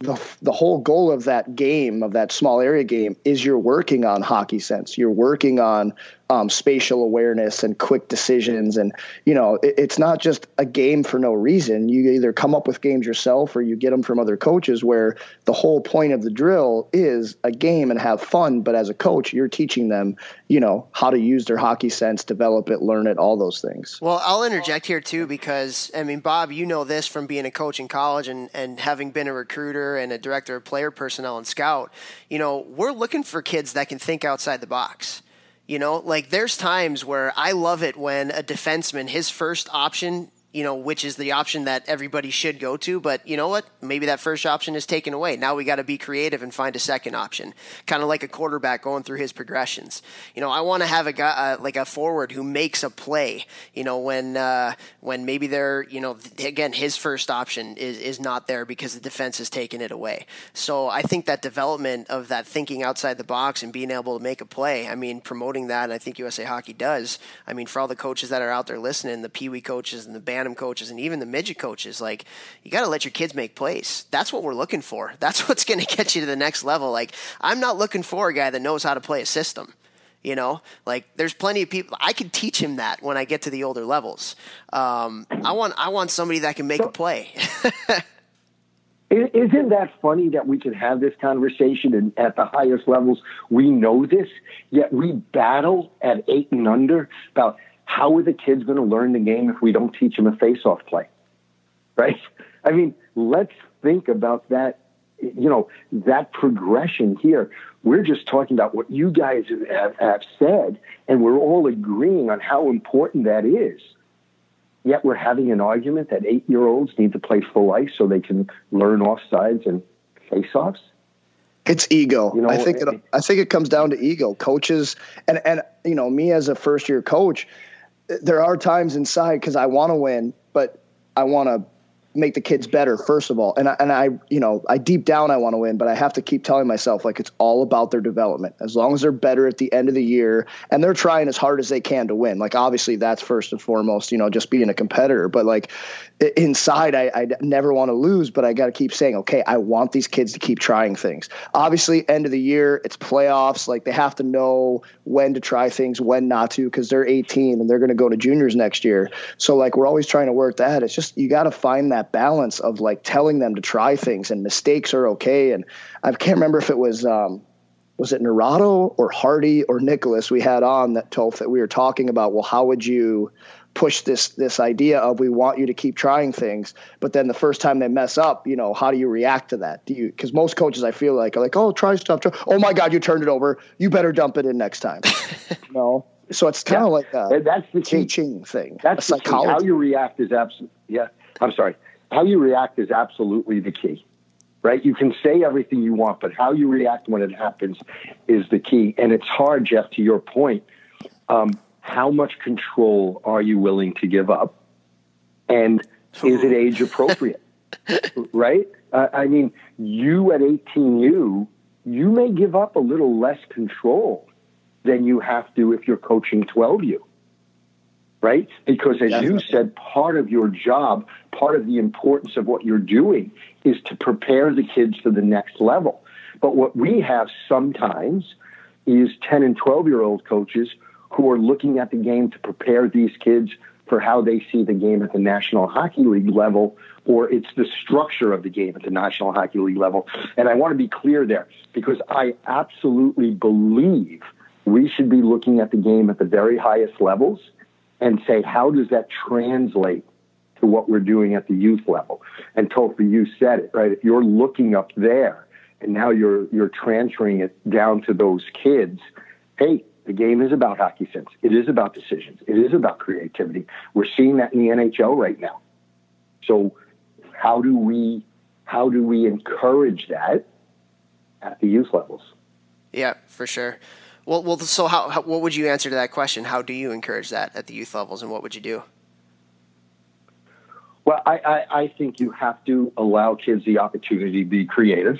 the, the whole goal of that game of that small area game is you're working on hockey sense you're working on um, spatial awareness and quick decisions. And you know it, it's not just a game for no reason. You either come up with games yourself or you get them from other coaches where the whole point of the drill is a game and have fun. But as a coach you're teaching them you know how to use their hockey sense develop it learn it all those things. Well i'll interject here too because i mean bob you know this from being a coach in college and, and having been a recruiter and a director of player personnel and scout. You know we're looking for kids that can think outside the box you know, like there's times where I love it when a defenseman, his first option you know, which is the option that everybody should go to. But you know what? Maybe that first option is taken away. Now we got to be creative and find a second option, kind of like a quarterback going through his progressions. You know, I want to have a guy uh, like a forward who makes a play. You know, when uh, when maybe they're you know again his first option is is not there because the defense has taken it away. So I think that development of that thinking outside the box and being able to make a play. I mean, promoting that. I think USA Hockey does. I mean, for all the coaches that are out there listening, the Pee Wee coaches and the band coaches and even the midget coaches, like you got to let your kids make plays. That's what we're looking for. That's what's going to get you to the next level. Like I'm not looking for a guy that knows how to play a system. You know, like there's plenty of people I can teach him that when I get to the older levels. Um, I want I want somebody that can make a play. Isn't that funny that we can have this conversation and at the highest levels we know this, yet we battle at eight and under about how are the kids going to learn the game if we don't teach them a face-off play? Right? I mean, let's think about that. You know, that progression here. We're just talking about what you guys have, have said, and we're all agreeing on how important that is. Yet we're having an argument that eight-year-olds need to play full ice so they can learn offsides and face-offs. It's ego. You know, I think it, I think it comes down to ego. Coaches and and you know me as a first year coach, there are times inside because I want to win, but I want to make the kids better first of all. And I, and I you know I deep down I want to win but I have to keep telling myself like it's all about their development. As long as they're better at the end of the year and they're trying as hard as they can to win. Like obviously that's first and foremost you know just being a competitor. But like inside I, I never want to lose but I got to keep saying okay I want these kids to keep trying things. Obviously end of the year it's playoffs. Like they have to know when to try things when not to because they're 18 and they're going to go to juniors next year. So like we're always trying to work that. It's just you got to find that that balance of like telling them to try things and mistakes are okay. And I can't remember if it was um, was it Nerado or Hardy or Nicholas we had on that told that we were talking about, well, how would you push this this idea of we want you to keep trying things, but then the first time they mess up, you know, how do you react to that? Do you because most coaches I feel like are like, oh, try stuff. Try. Oh my God, you turned it over. You better dump it in next time. you know, so it's kind of like a that's the teaching thing. That's the psychology. How you react is absolutely yeah. I'm sorry. How you react is absolutely the key right? You can say everything you want, but how you react when it happens is the key. And it's hard, Jeff, to your point. Um, how much control are you willing to give up? And is it age appropriate? right? Uh, I mean, you at 18U, you may give up a little less control than you have to if you're coaching 12U right? Because as Definitely. you said, part of your job, part of the importance of what you're doing is to prepare the kids for the next level. But what we have sometimes is 10 and 12 year old coaches who are looking at the game to prepare these kids for how they see the game at the National Hockey League level, or it's the structure of the game at the National Hockey League level. And I want to be clear there because I absolutely believe we should be looking at the game at the very highest levels and say, how does that translate to what we're doing at the youth level? And Topher, you said it, right? If you're looking up there and now you're, you're transferring it down to those kids, hey, the game is about hockey sense. It is about decisions. It is about creativity. We're seeing that in the NHL right now. So how do we how do we encourage that at the youth levels? Yeah, for sure. Well, well. So, how, how, what would you answer to that question? How do you encourage that at the youth levels, and what would you do? Well, I, I, I think you have to allow kids the opportunity to be creative,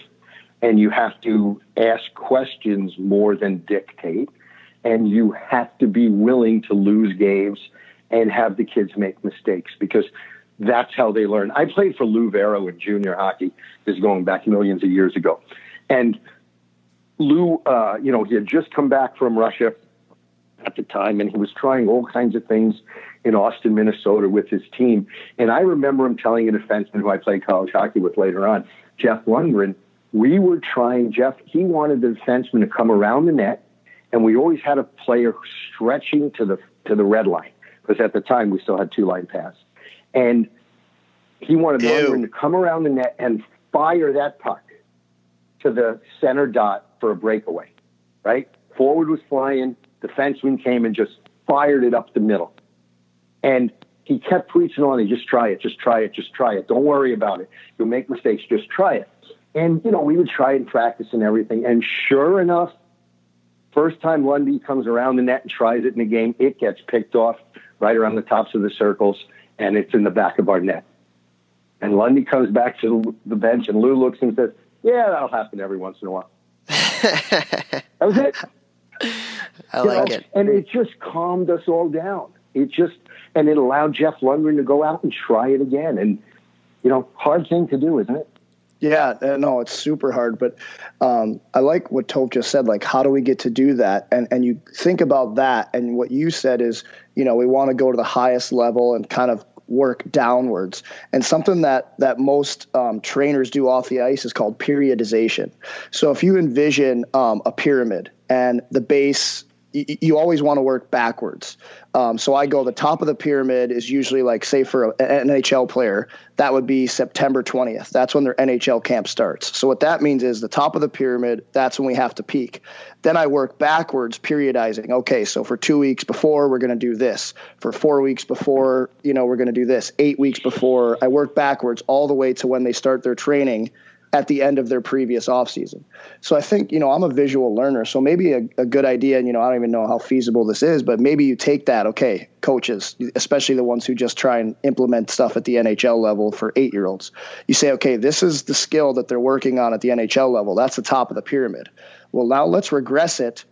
and you have to ask questions more than dictate, and you have to be willing to lose games and have the kids make mistakes because that's how they learn. I played for Lou Vairo in junior hockey. This is going back millions of years ago, and Lou, uh, you know, he had just come back from Russia at the time, and he was trying all kinds of things in Austin, Minnesota with his team. And I remember him telling a defenseman who I played college hockey with later on, Jeff Lundgren, we were trying, Jeff, he wanted the defenseman to come around the net, and we always had a player stretching to the to the red line, because at the time we still had two line pass. And he wanted Ew. Lundgren to come around the net and fire that puck to the center dot for a breakaway, right? Forward was flying, The defenseman came and just fired it up the middle. And he kept preaching on it, just try it, just try it, just try it. Don't worry about it. You'll make mistakes, just try it. And, you know, we would try and practice and everything. And sure enough, first time Lundy comes around the net and tries it in the game, it gets picked off right around the tops of the circles, and it's in the back of our net. And Lundy comes back to the bench, and Lou looks and says, Yeah, that'll happen every once in a while. that was it. I you like know? it. And it just calmed us all down. It just, and it allowed Jeff Lundgren to go out and try it again. And, you know, hard thing to do, isn't it? Yeah, uh, no, it's super hard. But um, I like what Toph just said. Like, how do we get to do that? And and you think about that, and what you said is, you know, we want to go to the highest level and kind of work downwards. And something that that most um, trainers do off the ice is called periodization. So if you envision um, a pyramid and the base you always want to work backwards. Um, so I go the top of the pyramid is usually like say for an NHL player that would be September 20th. That's when their NHL camp starts. So what that means is the top of the pyramid. That's when we have to peak. Then I work backwards, periodizing. Okay, so for two weeks before we're going to do this. For four weeks before you know we're going to do this. Eight weeks before I work backwards all the way to when they start their training at the end of their previous offseason. So I think, you know, I'm a visual learner. So maybe a, a, good idea, and, you know, I don't even know how feasible this is, but maybe you take that, okay, coaches, especially the ones who just try and implement stuff at the NHL level for eight year olds. You say, okay, this is the skill that they're working on at the NHL level. That's the top of the pyramid. Well, now let's regress it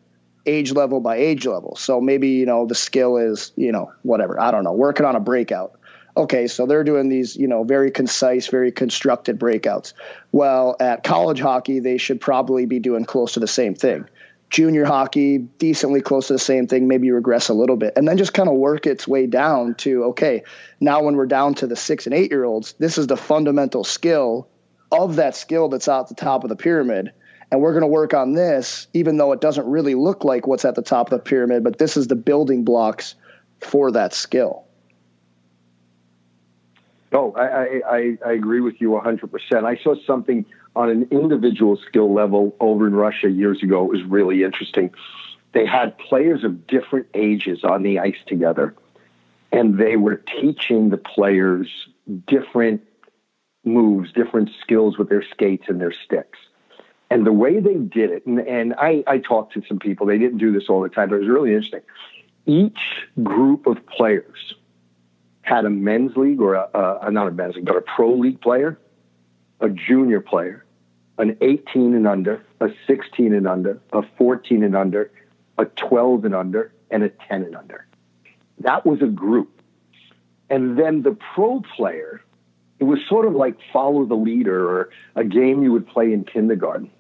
age level by age level. So maybe, you know, the skill is, you know, whatever, I don't know, working on a breakout okay, so they're doing these, you know, very concise, very constructed breakouts. Well, at college hockey, they should probably be doing close to the same thing. Junior hockey, decently close to the same thing, maybe regress a little bit, and then just kind of work its way down to okay, now when we're down to the six and eight year olds, this is the fundamental skill of that skill that's at the top of the pyramid and we're going to work on this, even though it doesn't really look like what's at the top of the pyramid, but this is the building blocks for that skill. No, I, I, I agree with you 100%. I saw something on an individual skill level over in Russia years ago. It was really interesting. They had players of different ages on the ice together, and they were teaching the players different moves, different skills with their skates and their sticks. And the way they did it, and, and I, I talked to some people, they didn't do this all the time, but it was really interesting. Each group of players had a men's league or a, a not a men's league, but a pro league player, a junior player, an 18 and under, a 16 and under, a 14 and under, a 12 and under, and a 10 and under. That was a group. And then the pro player, it was sort of like follow the leader or a game you would play in kindergarten.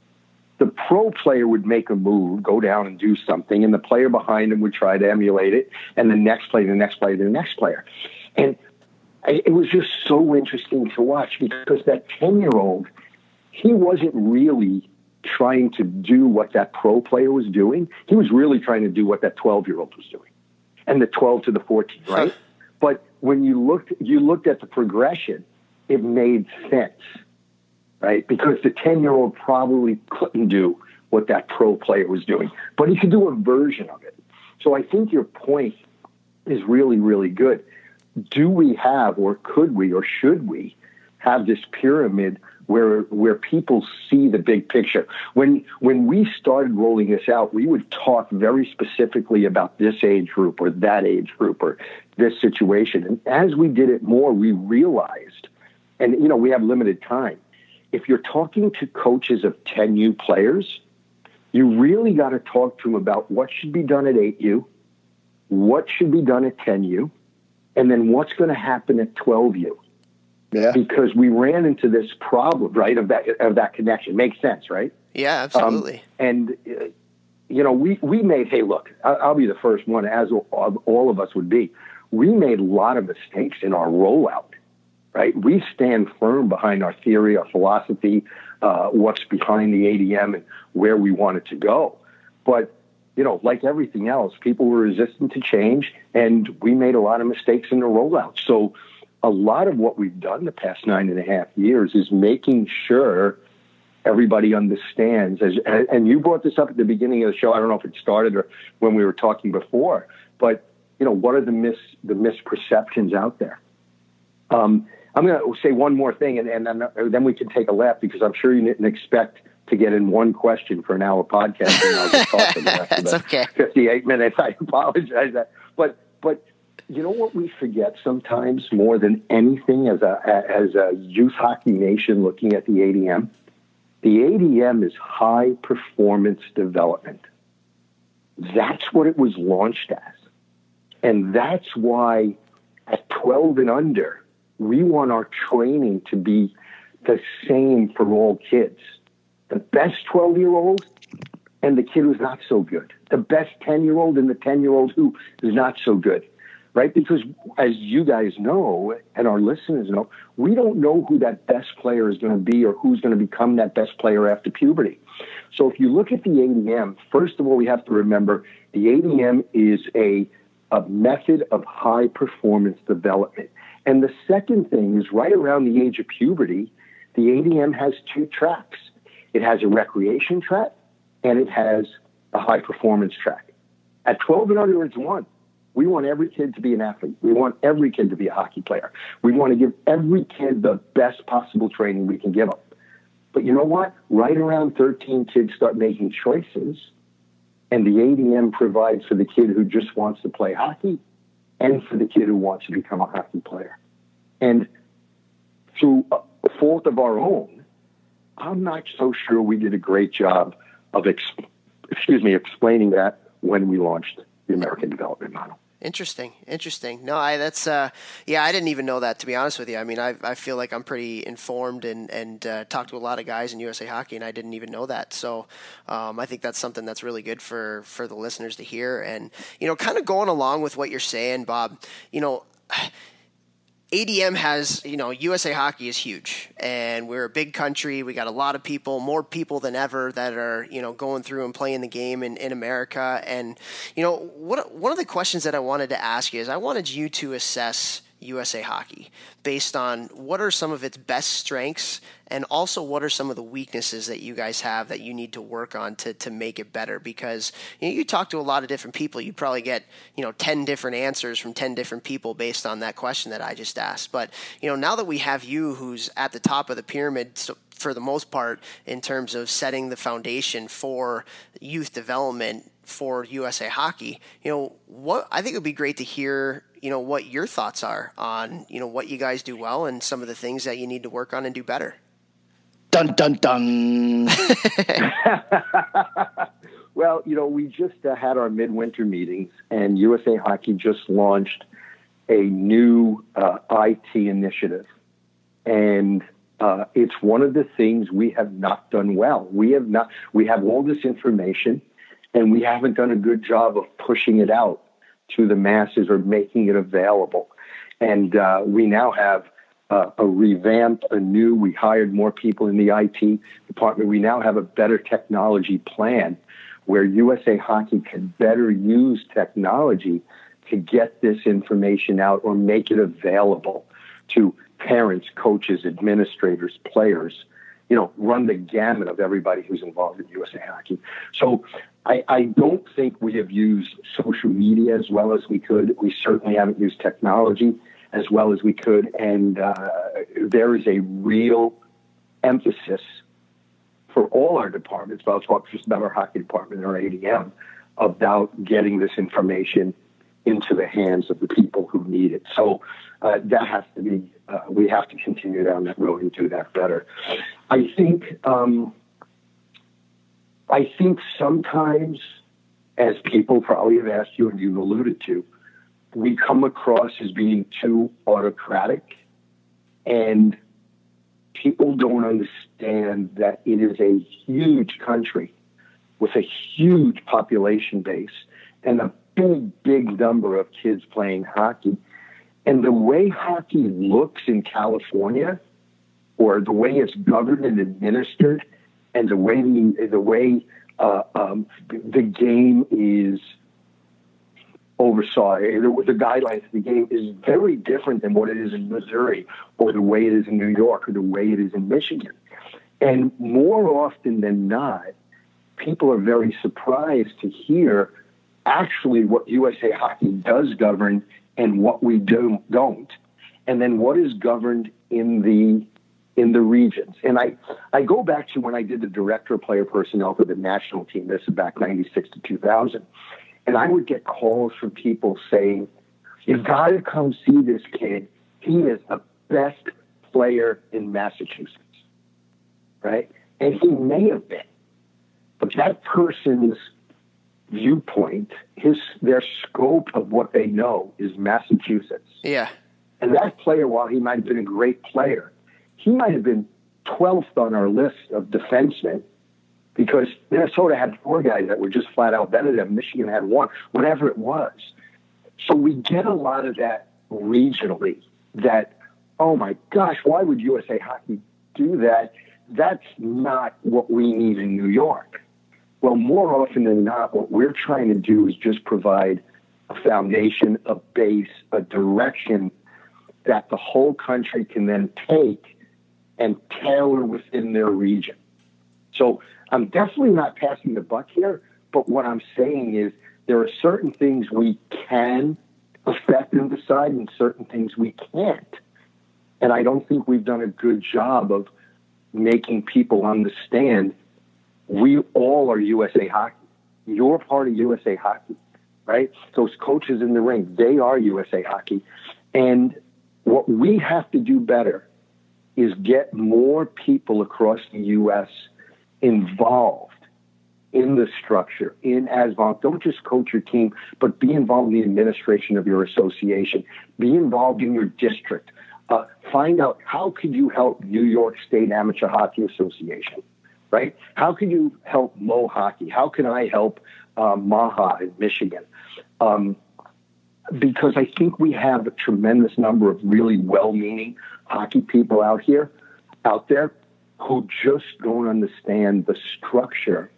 The pro player would make a move, go down and do something, and the player behind him would try to emulate it, and the next player, the next player, the next player. And I, it was just so interesting to watch because that 10 year old, he wasn't really trying to do what that pro player was doing. He was really trying to do what that 12 year old was doing and the 12 to the 14, right? but when you looked, you looked at the progression, it made sense, right? Because the 10 year old probably couldn't do what that pro player was doing, but he could do a version of it. So I think your point is really, really good do we have or could we or should we have this pyramid where where people see the big picture. When when we started rolling this out, we would talk very specifically about this age group or that age group or this situation. And as we did it more, we realized, and you know, we have limited time. If you're talking to coaches of 10U players, you really got to talk to them about what should be done at 8U, what should be done at 10U, and then what's going to happen at 12U? Yeah. Because we ran into this problem, right, of that of that connection. Makes sense, right? Yeah, absolutely. Um, and uh, you know, we we made. Hey, look, I'll, I'll be the first one, as all, all of us would be. We made a lot of mistakes in our rollout, right? We stand firm behind our theory, our philosophy, uh, what's behind the ADM, and where we want it to go. But you know, like everything else, people were resistant to change, and we made a lot of mistakes in the rollout. So, a lot of what we've done the past nine and a half years is making sure everybody understands. As, and you brought this up at the beginning of the show. I don't know if it started or when we were talking before, but you know, what are the mis the misperceptions out there? Um, I'm going to say one more thing, and, and then, then we can take a lap because I'm sure you didn't expect to get in one question for an hour podcast and I'll just talk for the rest That's of the okay. 58 minutes. I apologize. That. But, but you know what we forget sometimes more than anything as a, as a youth hockey nation looking at the ADM? The ADM is high performance development. That's what it was launched as. And that's why at 12 and under, we want our training to be the same for all kids the best 12 year old and the kid who's not so good, the best 10 year old and the 10 year old who is not so good, right? Because as you guys know, and our listeners know, we don't know who that best player is going to be or who's going to become that best player after puberty. So if you look at the ADM, first of all, we have to remember the ADM is a, a method of high performance development. And the second thing is right around the age of puberty, the ADM has two tracks. It has a recreation track and it has a high performance track. At 12 and under, it's one. We want every kid to be an athlete. We want every kid to be a hockey player. We want to give every kid the best possible training we can give them. But you know what? Right around 13, kids start making choices, and the ADM provides for the kid who just wants to play hockey and for the kid who wants to become a hockey player. And through a fault of our own, I'm not so sure we did a great job of, ex- excuse me, explaining that when we launched the American Development Model. Interesting, interesting. No, I that's uh, yeah, I didn't even know that to be honest with you. I mean, I I feel like I'm pretty informed and and uh, talked to a lot of guys in USA Hockey, and I didn't even know that. So um, I think that's something that's really good for for the listeners to hear. And you know, kind of going along with what you're saying, Bob. You know ADM has, you know, USA Hockey is huge, and we're a big country. We got a lot of people, more people than ever, that are, you know, going through and playing the game in, in America. And, you know, what one of the questions that I wanted to ask you is I wanted you to assess USA Hockey based on what are some of its best strengths and also what are some of the weaknesses that you guys have that you need to work on to, to make it better because you, know, you talk to a lot of different people you probably get you know 10 different answers from 10 different people based on that question that i just asked but you know now that we have you who's at the top of the pyramid so for the most part in terms of setting the foundation for youth development for USA Hockey. You know, what I think it would be great to hear, you know, what your thoughts are on, you know, what you guys do well and some of the things that you need to work on and do better. Dun dun dun. well, you know, we just uh, had our midwinter meetings, and USA Hockey just launched a new uh, IT initiative, and uh, it's one of the things we have not done well. We have not. We have all this information and we haven't done a good job of pushing it out to the masses or making it available. And uh, we now have uh, a revamp, a new, we hired more people in the IT department. We now have a better technology plan where USA Hockey can better use technology to get this information out or make it available to parents, coaches, administrators, players, you know, run the gamut of everybody who's involved in USA Hockey. So I, I don't think we have used social media as well as we could. We certainly haven't used technology as well as we could. And uh, there is a real emphasis for all our departments, but I'll talk just about our hockey department and our ADM, about getting this information into the hands of the people who need it. So uh, that has to be, uh, we have to continue down that road and do that better. I think um, I think sometimes, as people probably have asked you and you've alluded to, we come across as being too autocratic, and people don't understand that it is a huge country with a huge population base and a big, big number of kids playing hockey. And the way hockey looks in California, or the way it's governed and administered, and the way the, the way uh, um, the game is oversaw. The, the guidelines of the game is very different than what it is in Missouri, or the way it is in New York, or the way it is in Michigan. And more often than not, people are very surprised to hear actually what USA Hockey does govern and what we do, don't, and then what is governed in the in the regions. And I, I go back to when I did the director of player personnel for the national team, this is back 96 to 2000. And I would get calls from people saying, You've got to come see this kid. He is the best player in Massachusetts. Right? And he may have been. But that person's viewpoint, his their scope of what they know is Massachusetts. Yeah. And that player, while he might have been a great player, he might have been 12th on our list of defensemen because Minnesota had four guys that were just flat out better than Michigan had one, whatever it was. So we get a lot of that regionally that, oh my gosh, why would USA Hockey do that? That's not what we need in New York. Well, more often than not, what we're trying to do is just provide a foundation, a base, a direction that the whole country can then take and tailor within their region. So I'm definitely not passing the buck here, but what I'm saying is there are certain things we can affect and decide, and certain things we can't. And I don't think we've done a good job of making people understand we all are USA Hockey. You're part of USA Hockey, right? Those coaches in the ring, they are USA Hockey. And what we have to do better is get more people across the U.S. involved in the structure, in ASVOL. Don't just coach your team, but be involved in the administration of your association. Be involved in your district. Uh, find out how could you help New York State Amateur Hockey Association, right? How can you help Mo Hockey? How can I help uh, Maha in Michigan? Um, because I think we have a tremendous number of really well-meaning hockey people out here, out there, who just don't understand the structure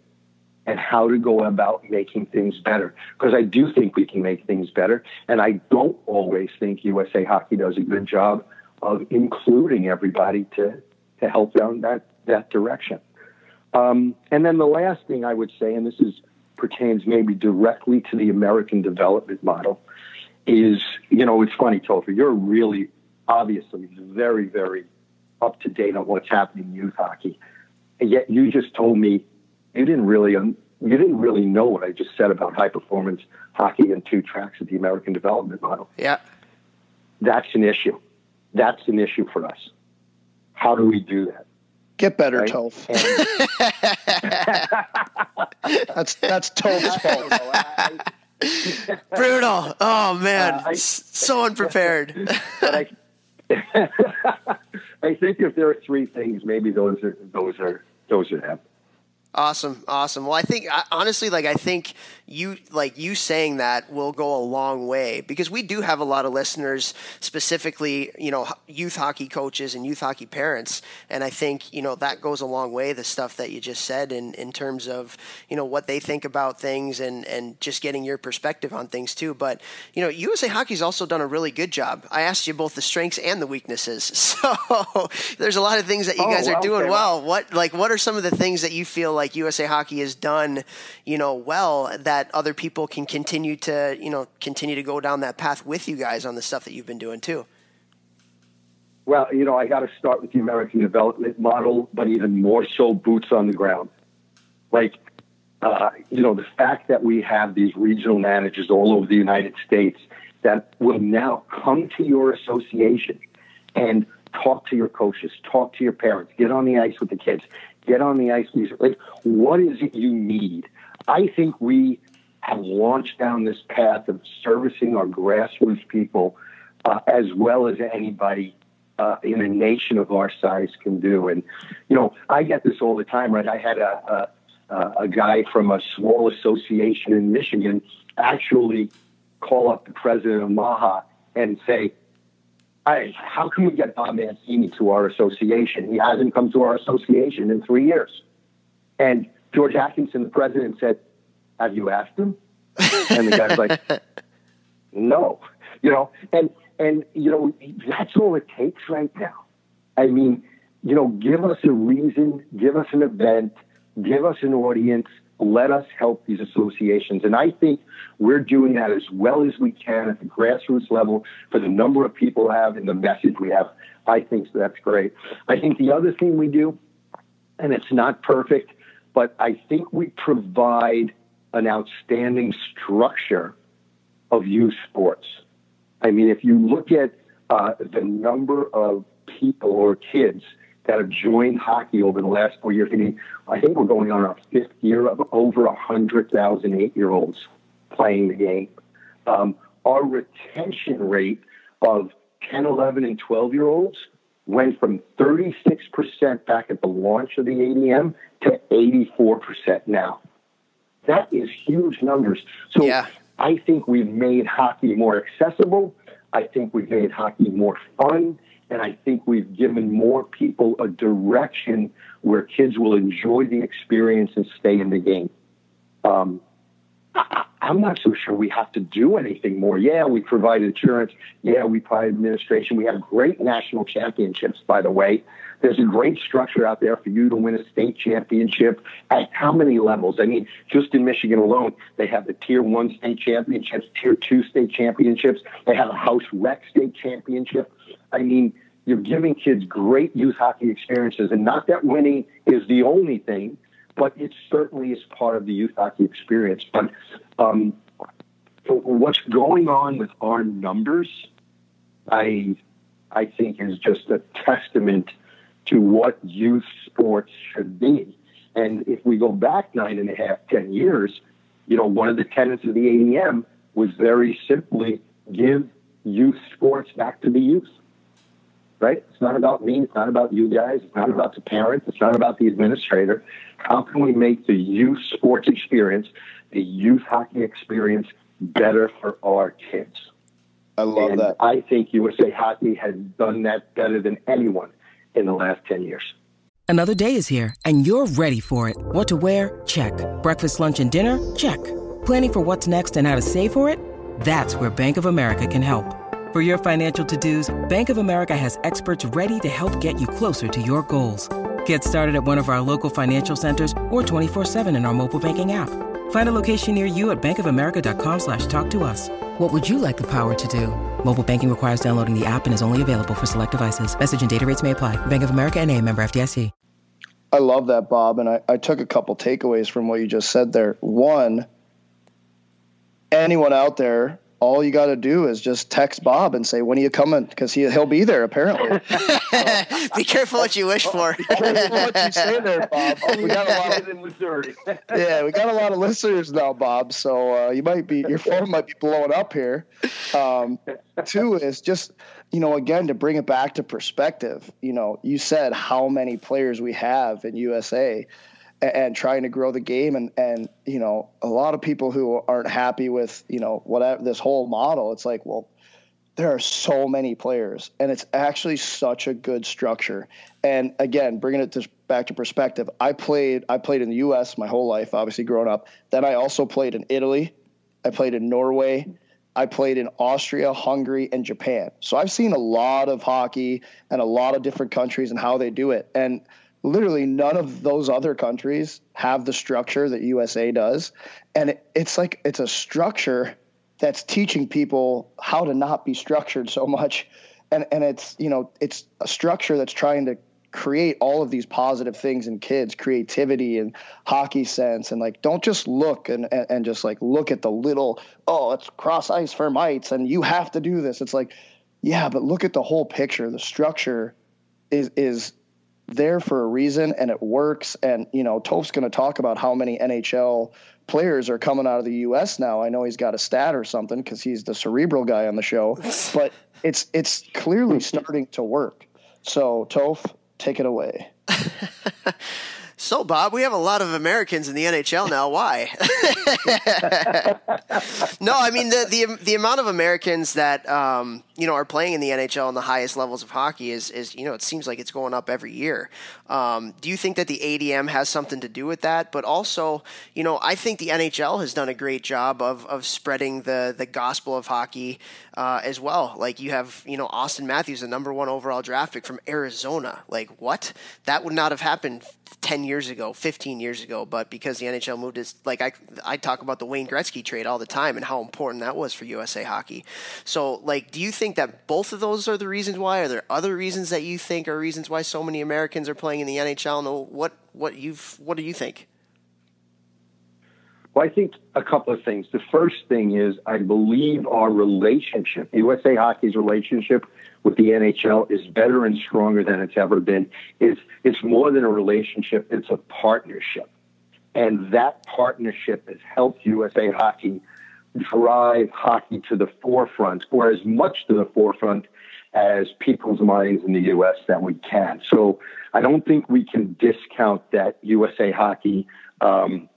and how to go about making things better. Because I do think we can make things better, and I don't always think USA Hockey does a good job of including everybody to to help down that that direction. Um, and then the last thing I would say, and this is pertains maybe directly to the American development model, is you know it's funny, Topher, you're really obviously very very up to date on what's happening in youth hockey, and yet you just told me you didn't really you didn't really know what I just said about high performance hockey and two tracks of the American development model. Yeah, that's an issue. That's an issue for us. How do we do that? Get better, right? Toph. that's that's Toph's fault. Brutal. Oh man, uh, I, so unprepared. I, I think if there are three things, maybe those are those are those are them. Awesome, awesome. Well, I think honestly, like I think you like you saying that will go a long way because we do have a lot of listeners, specifically, you know, youth hockey coaches and youth hockey parents, and I think you know that goes a long way. The stuff that you just said in in terms of you know what they think about things and and just getting your perspective on things too. But you know, USA Hockey's also done a really good job. I asked you both the strengths and the weaknesses, so there's a lot of things that you oh, guys are doing well. What like what are some of the things that you feel like like USA Hockey has done, you know, well that other people can continue to, you know, continue to go down that path with you guys on the stuff that you've been doing too? Well, you know, I got to start with the American development model, but even more so boots on the ground. Like, uh, you know, the fact that we have these regional managers all over the United States that will now come to your association and talk to your coaches, talk to your parents, get on the ice with the kids, get on the ice. Like, what is it you need? I think we have launched down this path of servicing our grassroots people uh, as well as anybody uh, in a nation of our size can do. And, you know, I get this all the time, right? I had a, a, a guy from a small association in Michigan actually call up the president of Maha and say, I, how can we get Bob Mancini to our association? He hasn't come to our association in three years. And George Atkinson, the president, said, Have you asked him? And the guy's like, No. You know, and and you know, that's all it takes right now. I mean, you know, give us a reason, give us an event, give us an audience, let us help these associations. And I think we're doing that as well as we can at the grassroots level for the number of people we have and the message we have. I think that's great. I think the other thing we do, and it's not perfect, but I think we provide an outstanding structure of youth sports. I mean, if you look at uh, the number of people or kids that have joined hockey over the last four years. I, mean, I think we're going on our fifth year of over 100,000 eight year olds playing the game. Um, our retention rate of 10, 11, and 12 year olds went from 36% back at the launch of the ADM to 84% now. That is huge numbers. So yeah. I think we've made hockey more accessible. I think we've made hockey more fun. And I think we've given more people a direction where kids will enjoy the experience and stay in the game. Um, I, am not so sure we have to do anything more. Yeah, we provide insurance. Yeah, we provide administration. We have great national championships, by the way. There's a great structure out there for you to win a state championship at how many levels? I mean, just in Michigan alone, they have the tier one state championships, tier two state championships. They have a house rec state championship. I mean, you're giving kids great youth hockey experiences, and not that winning is the only thing, but it certainly is part of the youth hockey experience. But um, what's going on with our numbers, I I think is just a testament to what youth sports should be. And if we go back nine and a half, ten years, you know, one of the tenets of the ADM was very simply give youth sports back to the youth right? It's not about me. It's not about you guys. It's not about the parents. It's not about the administrator. How can we make the youth sports experience, the youth hockey experience better for our kids? I love and that. I think USA Hockey has done that better than anyone in the last 10 years. Another day is here, and you're ready for it. What to wear? Check. Breakfast, lunch, and dinner? Check. Planning for what's next and how to save for it? That's where Bank of America can help. For your financial to-dos, Bank of America has experts ready to help get you closer to your goals. Get started at one of our local financial centers or 24-7 in our mobile banking app. Find a location near you at bankofamerica.com slash talk to us. What would you like the power to do? Mobile banking requires downloading the app and is only available for select devices. Message and data rates may apply. Bank of America and a member FDIC. I love that, Bob. And I, I took a couple takeaways from what you just said there. One, anyone out there, all you got to do is just text Bob and say, when are you coming? Because he, he'll be there, apparently. Be careful what you wish for. what you say there, Bob. We got a lot of, in Missouri. yeah, we got a lot of listeners now, Bob. So uh, you might be your phone might be blowing up here. Um, two is just you know again to bring it back to perspective. You know, you said how many players we have in USA. And, trying to grow the game, and and you know a lot of people who aren't happy with you know whatever this whole model. It's like, well, there are so many players and it's actually such a good structure. And again bringing it to, back to perspective i played i played in the us my whole life obviously growing up. Then i also played in italy. I played in norway. I played in austria hungary and japan. So i've seen a lot of hockey and a lot of different countries and how they do it. And literally none of those other countries have the structure that usa does. And it, it's like it's a structure that's teaching people how to not be structured so much. And and it's you know it's a structure that's trying to create all of these positive things in kids creativity and hockey sense. And like don't just look and, and, and just like look at the little oh it's cross ice for mites and you have to do this. It's like yeah but look at the whole picture. The structure is is there for a reason and it works and you know Toph's going to talk about how many NHL players are coming out of the US now. I know he's got a stat or something cuz he's the cerebral guy on the show, but it's it's clearly starting to work. So Toph, take it away. So, Bob, we have a lot of Americans in the NHL now. Why? no, I mean the, the the amount of Americans that um, you know are playing in the NHL in the highest levels of hockey is is you know it seems like it's going up every year. Um, do you think that the ADM has something to do with that? But also, you know, I think the NHL has done a great job of of spreading the the gospel of hockey uh, as well. Like you have you know Auston Matthews, the number one overall draft pick from Arizona. Like what? That would not have happened 10 years ago, 15 years ago, but because the NHL moved it, like I, I talk about the Wayne Gretzky trade all the time and how important that was for USA hockey. So, like, do you think that both of those are the reasons why? Are there other reasons that you think are reasons why so many Americans are playing in the NHL? No, what, what you've, what do you think? Well, I think a couple of things. The first thing is I believe our relationship, USA Hockey's relationship with the NHL is better and stronger than it's ever been. It's, it's more than a relationship, it's a partnership. And that partnership has helped USA Hockey drive hockey to the forefront, or as much to the forefront as people's minds in the U.S. that we can. So I don't think we can discount that USA Hockey um,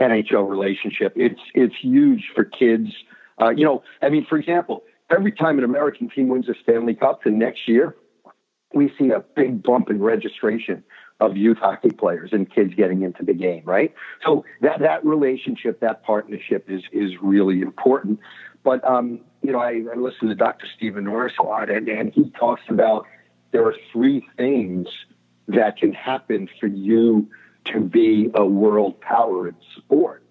NHL relationship. It's it's huge for kids. Uh, you know, I mean, for example, every time an American team wins a Stanley Cup, the next year we see a big bump in registration of youth hockey players and kids getting into the game, right? So that that relationship, that partnership is is really important. But um, you know, I, I listen to Dr. Stephen Norris a lot, and, and he talks about there are three things that can happen for you to be a world power in sport,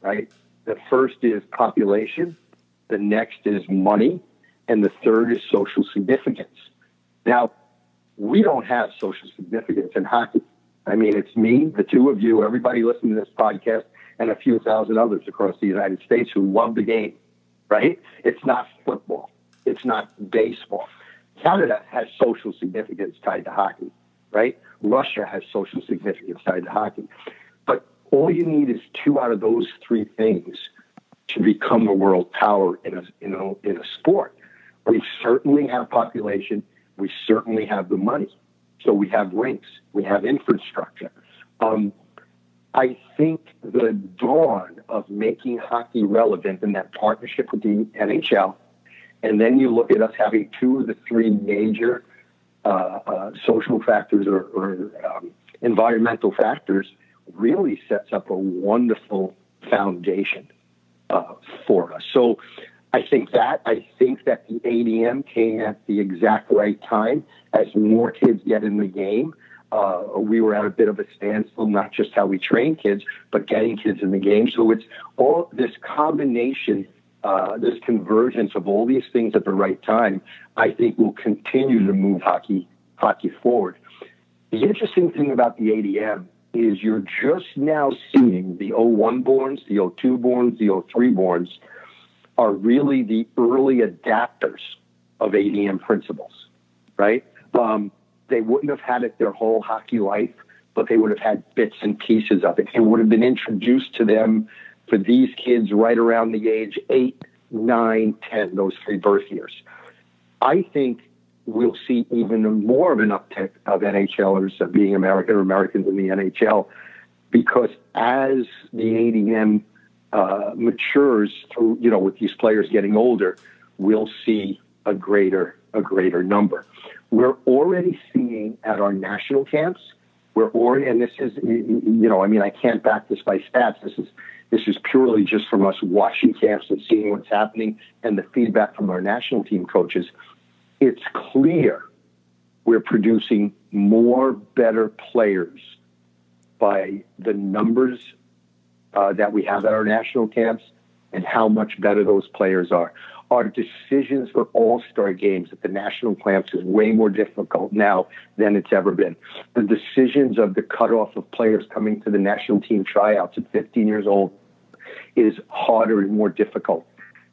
right? The first is population, the next is money, and the third is social significance. Now, we don't have social significance in hockey. I mean, it's me, the two of you, everybody listening to this podcast, and a few thousand others across the United States who love the game, right? It's not football. It's not baseball. Canada has social significance tied to hockey, right? Russia has social significance tied to hockey. But all you need is two out of those three things to become a world power in a, in a, in a sport. We certainly have population. We certainly have the money. So we have rinks. We have infrastructure. Um, I think the dawn of making hockey relevant in that partnership with the NHL And then you look at us having two of the three major social factors or, or um, environmental factors really sets up a wonderful foundation uh, for us. So I think that I think that the ADM came at the exact right time as more kids get in the game. Uh, we were at a bit of a standstill, not just how we train kids, but getting kids in the game. So it's all this combination, uh, this convergence of all these things at the right time. I think will continue to move hockey hockey forward. The interesting thing about the ADM is you're just now seeing the 01 borns, the 02 borns, the 03 borns are really the early adapters of ADM principles, right? Um, they wouldn't have had it their whole hockey life, but they would have had bits and pieces of it and would have been introduced to them for these kids right around the age eight, nine, ten, those three birth years. I think we'll see even more of an uptick of NHLers being American or Americans in the NHL because as the ADM uh, matures through, you know, with these players getting older, we'll see a greater a greater number. We're already seeing at our national camps. We're already, and this is, you know, I mean, I can't back this by stats. This is this is purely just from us watching camps and seeing what's happening and the feedback from our national team coaches it's clear we're producing more better players by the numbers uh, that we have at our national camps and how much better those players are. Our decisions for all star games at the national camps is way more difficult now than it's ever been. The decisions of the cutoff of players coming to the national team tryouts at 15 years old is harder and more difficult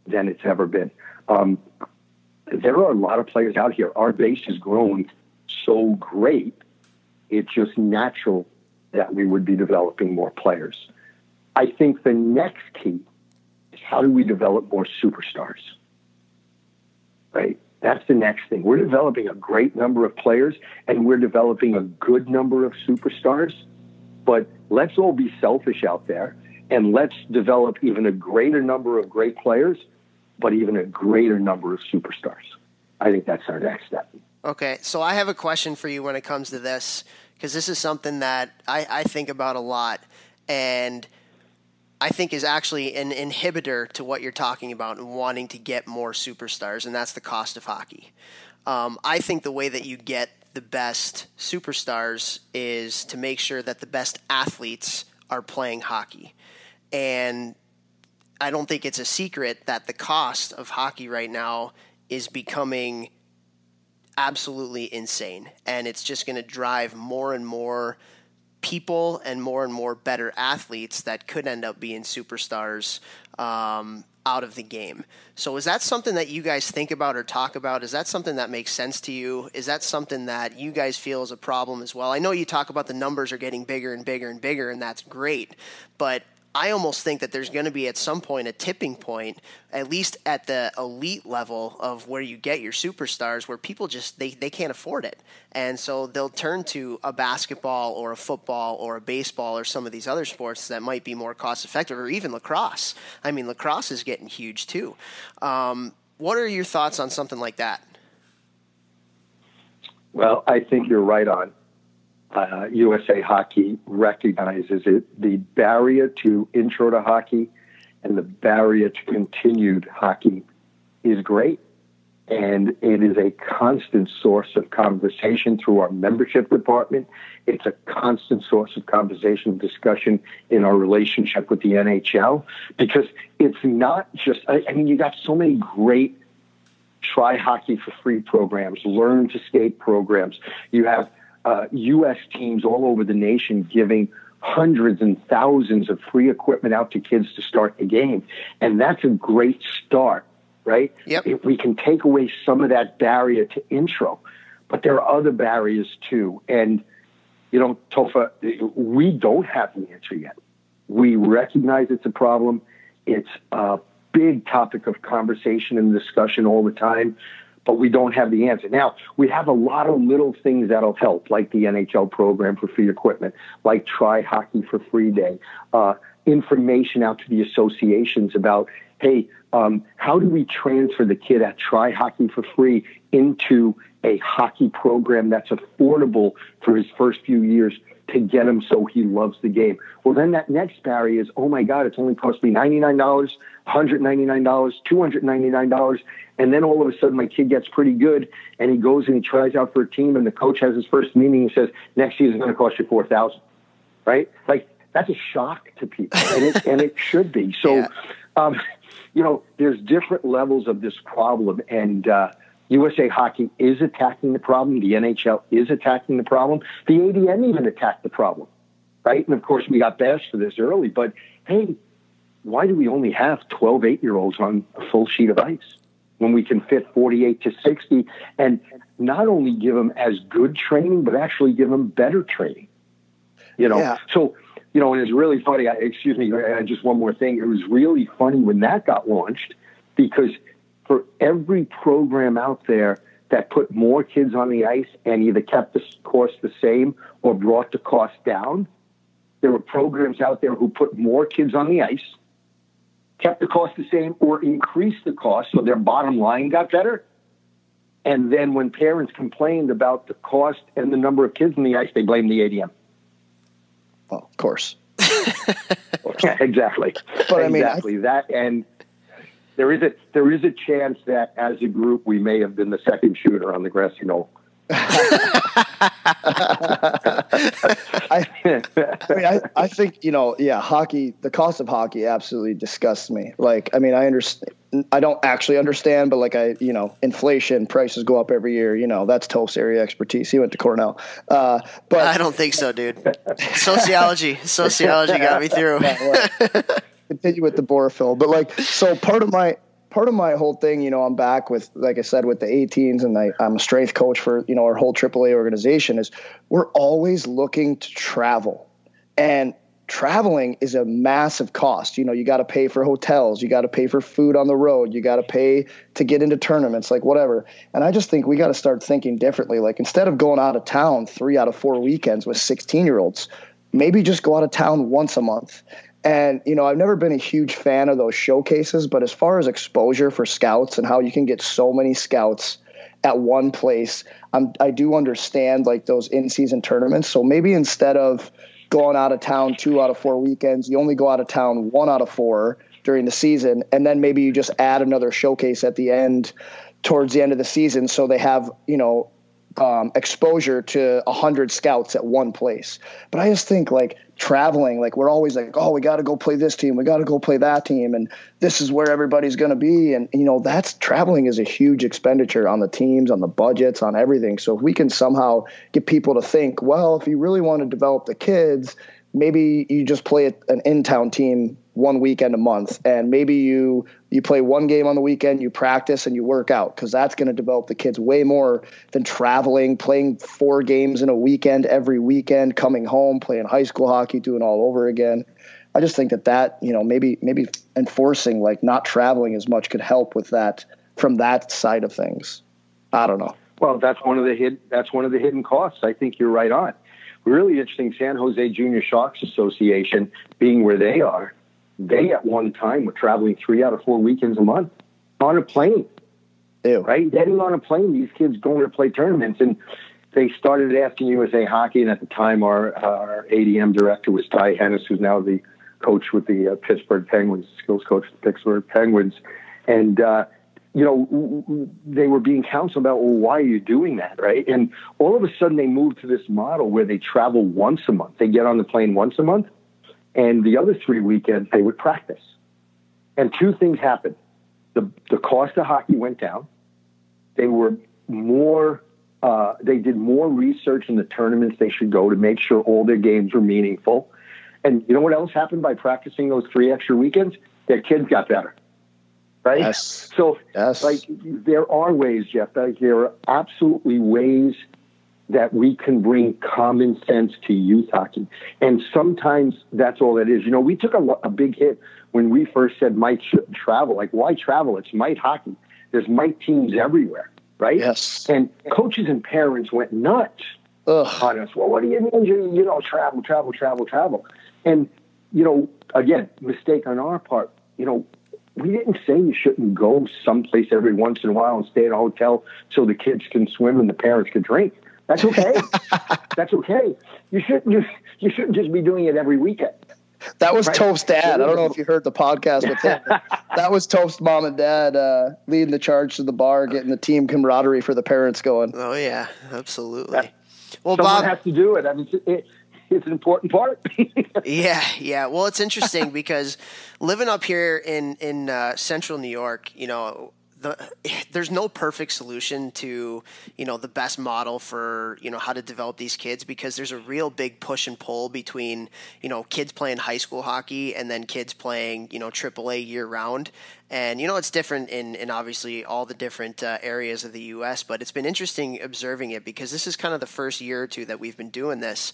than it's ever been. Um, there are a lot of players out here. Our base has grown so great, it's just natural that we would be developing more players. I think the next key is how do we develop more superstars? Right? That's the next thing. We're developing a great number of players and we're developing a good number of superstars, but let's all be selfish out there and let's develop even a greater number of great players but even a greater number of superstars. I think that's our next step. Okay, so I have a question for you when it comes to this, because this is something that I, I think about a lot, and I think is actually an inhibitor to what you're talking about and wanting to get more superstars, and that's the cost of hockey. Um, I think the way that you get the best superstars is to make sure that the best athletes are playing hockey. And I don't think it's a secret that the cost of hockey right now is becoming absolutely insane. And it's just going to drive more and more people and more and more better athletes that could end up being superstars um, out of the game. So, is that something that you guys think about or talk about? Is that something that makes sense to you? Is that something that you guys feel is a problem as well? I know you talk about the numbers are getting bigger and bigger and bigger, and that's great. But I almost think that there's going to be at some point a tipping point, at least at the elite level of where you get your superstars, where people just they, they can't afford it, and so they'll turn to a basketball or a football or a baseball or some of these other sports that might be more cost effective, or even lacrosse. I mean, lacrosse is getting huge too. Um, what are your thoughts on something like that? Well, I think you're right on uh, USA Hockey recognizes it. The barrier to intro to hockey and the barrier to continued hockey is great. And it is a constant source of conversation through our membership department. It's a constant source of conversation, discussion in our relationship with the NHL because it's not just, I, I mean, you got so many great try hockey for free programs, learn to skate programs. You have uh, U.S. teams all over the nation giving hundreds and thousands of free equipment out to kids to start the game. And that's a great start, right? Yep. If we can take away some of that barrier to intro, but there are other barriers too. And, you know, Topher, we don't have the answer yet. We recognize it's a problem. It's a big topic of conversation and discussion all the time but we don't have the answer. Now, we have a lot of little things that'll help, like the NHL program for free equipment, like Try Hockey for Free Day. Uh, information out to the associations about, hey, um, how do we transfer the kid at Try Hockey for free into a hockey program that's affordable for his first few years to get him so he loves the game? Well, then that next barrier is, oh my God, it's only cost me $99, $199, $299. And then all of a sudden my kid gets pretty good and he goes and he tries out for a team and the coach has his first meeting and says, next season is going to cost you 4000 right? Like that's a shock to people and it, and it should be. So, yeah. um, you know, there's different levels of this problem, and uh, USA Hockey is attacking the problem. The NHL is attacking the problem. The ADM even attacked the problem, right? And of course, we got bashed for this early, but hey, why do we only have 12 eight year olds on a full sheet of ice when we can fit 48 to 60 and not only give them as good training, but actually give them better training? You know, yeah. so you know, and it's really funny. I, excuse me, I, just one more thing. It was really funny when that got launched because for every program out there that put more kids on the ice and either kept the cost the same or brought the cost down, there were programs out there who put more kids on the ice, kept the cost the same, or increased the cost so their bottom line got better. And then when parents complained about the cost and the number of kids on the ice, they blamed the ADM. Well, of course. yeah, exactly. But I mean, exactly I, that, and there is a there is a chance that as a group we may have been the second shooter on the grassy knoll. I, I, mean, I, I think you know, yeah, hockey. The cost of hockey absolutely disgusts me. Like, I mean, I understand. I don't actually understand, but like, I, you know, inflation, prices go up every year. You know, that's Toph's area expertise. He went to Cornell. Uh, but I don't think so, dude. Sociology, sociology got me through. Continue with the Borefill, but like, so part of my part of my whole thing, you know, I'm back with, like I said, with the 18s and I, am a strength coach for, you know, our whole AAA organization is we're always looking to travel and traveling is a massive cost. You know, you got to pay for hotels, you got to pay for food on the road, you got to pay to get into tournaments, like whatever. And I just think we got to start thinking differently. Like instead of going out of town three out of four weekends with 16 year olds, maybe just go out of town once a month and, you know, I've never been a huge fan of those showcases, but as far as exposure for scouts and how you can get so many scouts at one place, I'm, I do understand like those in season tournaments. So maybe instead of going out of town two out of four weekends, you only go out of town one out of four during the season. And then maybe you just add another showcase at the end towards the end of the season. So they have, you know, um, exposure to a hundred scouts at one place. But I just think like traveling, like we're always like, oh, we got to go play this team, we got to go play that team, and this is where everybody's going to be. And you know, that's traveling is a huge expenditure on the teams, on the budgets, on everything. So if we can somehow get people to think, well, if you really want to develop the kids, maybe you just play an in-town team one weekend a month. And maybe you you play one game on the weekend you practice and you work out because that's going to develop the kids way more than traveling playing four games in a weekend every weekend coming home playing high school hockey doing all over again. I just think that that you know maybe maybe enforcing like not traveling as much could help with that from that side of things. I don't know. Well that's one of the hid that's one of the hidden costs. I think you're right on. Really interesting san jose junior sharks association being where they are they at one time were traveling three out of four weekends a month on a plane. Ew. Right? Getting on a plane, these kids going to play tournaments. And they started asking USA Hockey. And at the time, our, our ADM director was Ty Hennes, who's now the coach with the uh, Pittsburgh Penguins, skills coach with the Pittsburgh Penguins. And, uh, you know, they were being counseled about, well, why are you doing that? Right. And all of a sudden, they moved to this model where they travel once a month. They get on the plane once a month and the other three weekends, they would practice. And two things happened. The, the cost of hockey went down. They were more, uh, they did more research in the tournaments they should go to make sure all their games were meaningful. And you know what else happened by practicing those three extra weekends? Their kids got better. Right? Yes. So, yes. like, there are ways, Jeff. Like, there are absolutely ways that we can bring common sense to youth hockey. And sometimes that's all it is. You know, we took a, a big hit when we first said mites shouldn't travel. Like, why travel? It's mite hockey. There's mite teams everywhere, right? Yes. And coaches and parents went nuts Ugh. on us. Well, what do you mean you, you know, travel, travel, travel, travel? And you know, again, mistake on our part. You know, we didn't say you shouldn't go someplace every once in a while and stay at a hotel so the kids can swim and the parents can drink. That's okay. That's okay. You shouldn't you, you shouldn't just be doing it every weekend. That was right. Toph's dad. I don't know if you heard the podcast with him. that was Toph's mom and dad uh, leading the charge to the bar, getting the team camaraderie for the parents going. Oh yeah, absolutely. That, well, Someone Bob has to do it. I mean, it, it's an important part. yeah, yeah. Well, it's interesting because living up here in in uh, central New York, you know, the, there's no perfect solution to you know the best model for you know how to develop these kids because there's a real big push and pull between you know kids playing high school hockey and then kids playing you know AAA year round and you know it's different in in obviously all the different uh, areas of the U.S. but it's been interesting observing it because this is kind of the first year or two that we've been doing this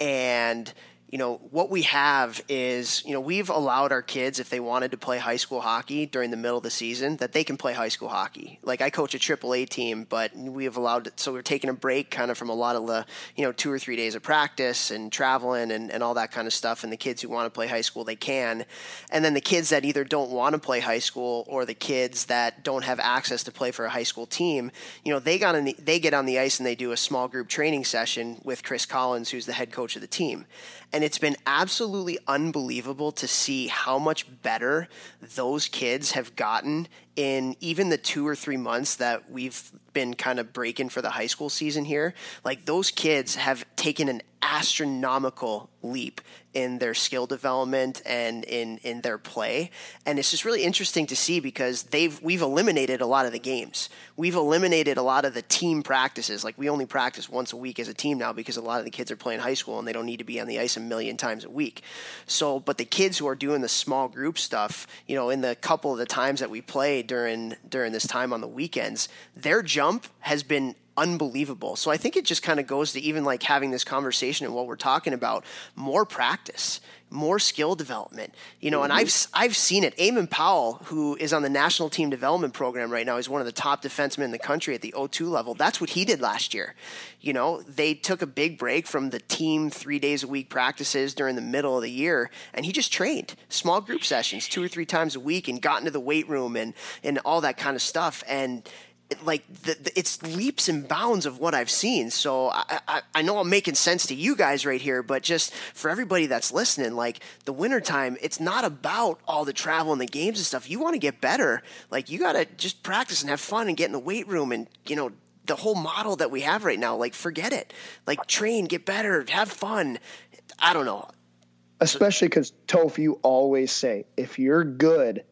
and you know, what we have is, you know, we've allowed our kids, if they wanted to play high school hockey during the middle of the season, that they can play high school hockey. Like I coach a AAA team, but we have allowed, so we're taking a break kind of from a lot of the, you know, two or three days of practice and traveling and, and all that kind of stuff. And the kids who want to play high school, they can. And then the kids that either don't want to play high school or the kids that don't have access to play for a high school team, you know, they got in the, they get on the ice and they do a small group training session with Chris Collins, who's the head coach of the team. And it's been absolutely unbelievable to see how much better those kids have gotten in even the two or three months that we've been kind of breaking for the high school season here. Like those kids have taken an astronomical leap in their skill development and in in their play. And it's just really interesting to see because they've we've eliminated a lot of the games. We've eliminated a lot of the team practices. Like we only practice once a week as a team now because a lot of the kids are playing high school and they don't need to be on the ice a million times a week. So but the kids who are doing the small group stuff you know in the couple of the times that we play during during this time on the weekends their jump has been unbelievable. So I think it just kind of goes to even like having this conversation and what we're talking about, more practice, more skill development. You know, mm-hmm. and I've I've seen it. Eamon Powell, who is on the national team development program right now, is one of the top defensemen in the country at the O2 level. That's what he did last year. You know, they took a big break from the team 3 days a week practices during the middle of the year and he just trained small group sessions 2 or 3 times a week and got into the weight room and and all that kind of stuff and like the, the, it's leaps and bounds of what I've seen. So I, I, I, know I'm making sense to you guys right here, but just for everybody that's listening, like the wintertime, it's not about all the travel and the games and stuff. You want to get better. Like you got to just practice and have fun and get in the weight room and, you know, the whole model that we have right now, like forget it. Like train, get better, have fun. I don't know. Especially because Toph, you always say, if you're good,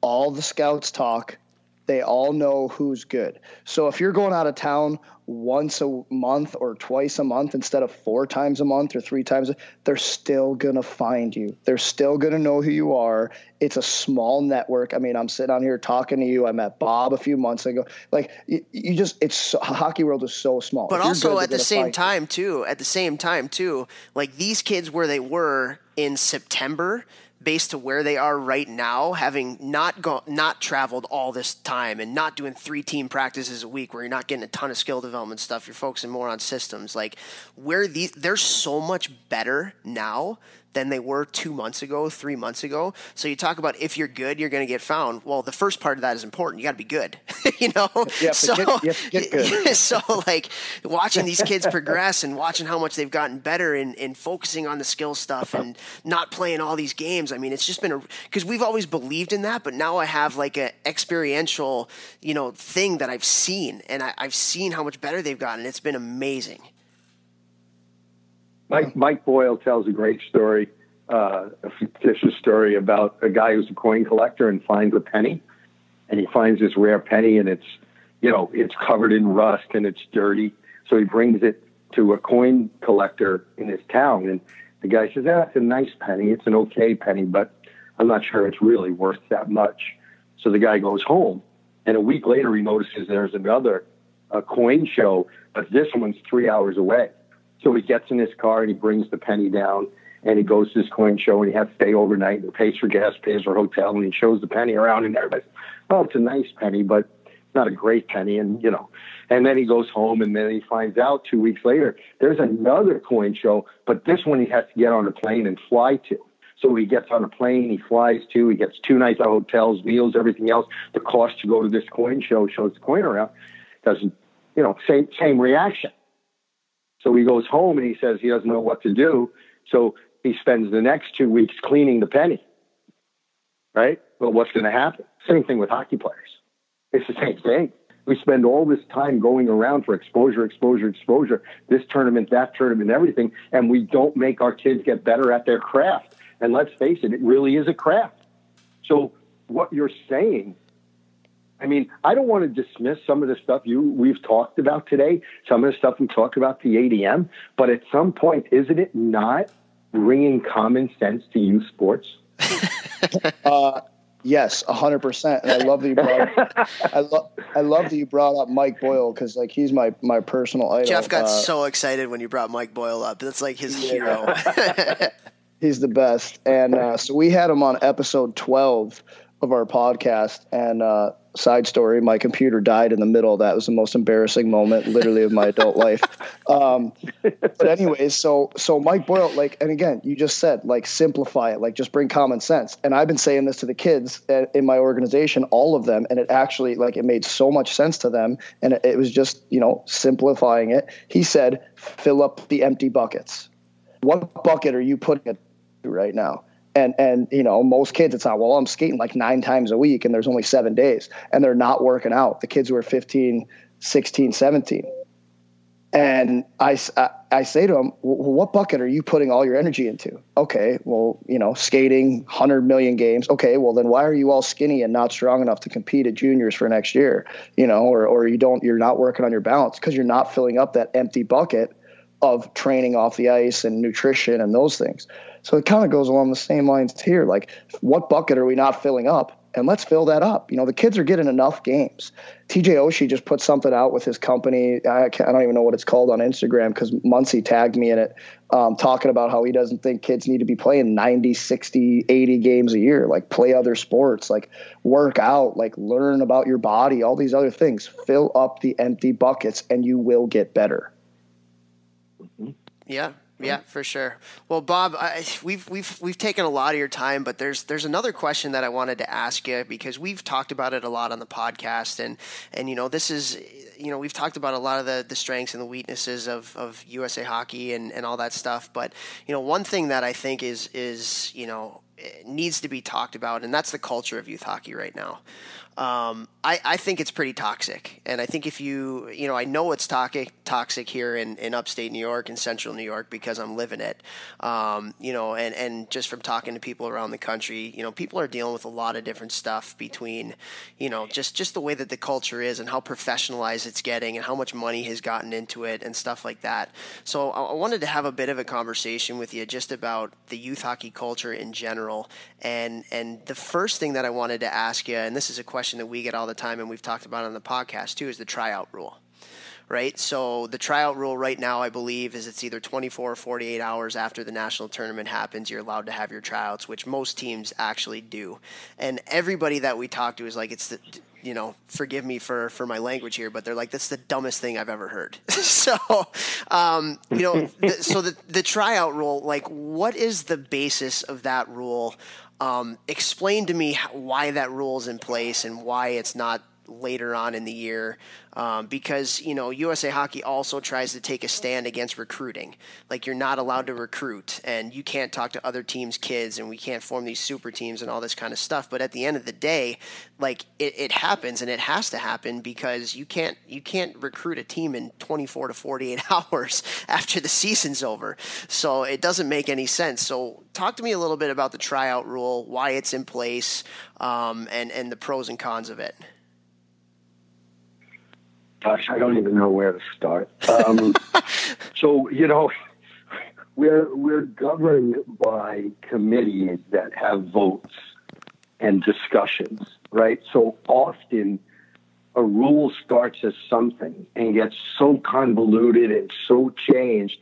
all the scouts talk they all know who's good. So if you're going out of town once a month or twice a month instead of four times a month or three times, they're still going to find you. They're still going to know who you are. It's a small network. I mean, I'm sitting on here talking to you. I met Bob a few months ago. Like you, you just, it's so, hockey world is so small. But also good, at the same time you. too, at the same time too, like these kids where they were in September, based to where they are right now, having not gone, not traveled all this time and not doing three team practices a week where you're not getting a ton of skill development stuff, you're focusing more on systems. Like where these, they're so much better now than they were two months ago, three months ago. So you talk about if you're good, you're going to get found. Well, the first part of that is important. You got to be good, you know. Yeah, so get, get good. so like watching these kids progress and watching how much they've gotten better in, in focusing on the skill stuff and not playing all these games. I mean, it's just been a because we've always believed in that, but now I have like an experiential, you know, thing that I've seen, and I, I've seen how much better they've gotten. It's been amazing. Mike, Mike Boyle tells a great story, uh, a fictitious story about a guy who's a coin collector and finds a penny, and he finds this rare penny, and it's, you know, it's covered in rust and it's dirty. So he brings it to a coin collector in his town, and the guy says, "Ah, it's a nice penny. It's an okay penny, but I'm not sure it's really worth that much." So the guy goes home, and a week later he notices there's another a coin show, but this one's three hours away. So he gets in his car and he brings the penny down and he goes to this coin show and he has to stay overnight and pays for gas, pays for hotel, and he shows the penny around and everybody's, oh, it's a nice penny, but not a great penny. And, you know, and then he goes home and then he finds out two weeks later there's another coin show, but this one he has to get on a plane and fly to. So he gets on a plane, he flies to, he gets two nights at hotels, meals, everything else. The cost to go to this coin show shows the coin around. Doesn't, you know, same same reaction. So he goes home and he says he doesn't know what to do. So he spends the next two weeks cleaning the penny. Right? Well, what's going to happen? Same thing with hockey players. It's the same thing. We spend all this time going around for exposure, exposure, exposure, this tournament, that tournament, everything, and we don't make our kids get better at their craft. And let's face it, it really is a craft. So what you're saying, I mean, I don't want to dismiss some of the stuff you we've talked about today, some of the stuff we talked about the ADM, but at some point, isn't it not bringing common sense to youth sports? uh, Yes, hundred percent. And I love that you brought. I love. I love that you brought up Mike Boyle because like he's my my personal idol. Jeff got uh, so excited when you brought Mike Boyle up. That's like his yeah. hero. he's the best. And uh, so we had him on episode twelve of our podcast, and uh, side story my computer died in the middle. That was the most embarrassing moment literally of my adult life. Um, but anyways so so mike boyle like and again you just said like simplify it like just bring common sense. And i've been saying this to the kids in my organization all of them and it actually like it made so much sense to them. And it, it was just you know simplifying it. He said fill up the empty buckets. What bucket are you putting it to right now and and you know most kids it's not well i'm skating like nine times a week and there's only seven days and they're not working out. The kids who are 15 16 17 and I, I, I say to them well, what bucket are you putting all your energy into? Okay well you know skating 100 million games. Okay well then why are you all skinny and not strong enough to compete at juniors for next year? You know or, or you don't you're not working on your balance because you're not filling up that empty bucket of training off the ice and nutrition and those things so it kind of goes along the same lines here. Like, what bucket are we not filling up? And let's fill that up. You know, the kids are getting enough games. TJ Oshie just put something out with his company. I, I don't even know what it's called on Instagram because Muncie tagged me in it, um, talking about how he doesn't think kids need to be playing 90, 60, 80 games a year. Like, play other sports, like, work out, like, learn about your body, all these other things. Fill up the empty buckets and you will get better. Yeah, yeah, for sure. Well, Bob, I, we've we've we've taken a lot of your time, but there's there's another question that I wanted to ask you because we've talked about it a lot on the podcast, and and you know this is you know we've talked about a lot of the, the strengths and the weaknesses of, of USA Hockey and, and all that stuff, but you know one thing that I think is is you know needs to be talked about, and that's the culture of youth hockey right now um, I, I think it's pretty toxic. And I think if you, you know, I know it's toxic, toxic here in, in upstate New York and central New York because I'm living it. Um, you know, and, and just from talking to people around the country, you know, people are dealing with a lot of different stuff between, you know, just, just the way that the culture is and how professionalized it's getting and how much money has gotten into it and stuff like that. So I, I wanted to have a bit of a conversation with you just about the youth hockey culture in general. And, and the first thing that I wanted to ask you, and this is a question question that we get all the time and we've talked about on the podcast too is the tryout rule right? So the tryout rule right now, I believe, is it's either 24 or 48 hours after the national tournament happens, you're allowed to have your tryouts, which most teams actually do. And everybody that we talk to is like, it's the, you know, forgive me for, for my language here, but they're like, that's the dumbest thing I've ever heard. so, um, you know, the, so the, the tryout rule, like, what is the basis of that rule? Um, explain to me why that rule is in place and why it's not later on in the year um, because you know USA Hockey also tries to take a stand against recruiting. Like you're not allowed to recruit, and you can't talk to other teams' kids, and we can't form these super teams and all this kind of stuff. But at the end of the day, like it, it happens, and it has to happen because you can't you can't recruit a team in 24 to 48 hours after the season's over. So it doesn't make any sense. So talk to me a little bit about the tryout rule, why it's in place, um, and and the pros and cons of it gosh, I don't even know where to start. Um, so you know, we're we're governed by committees that have votes and discussions, right? So often a rule starts as something and gets so convoluted and so changed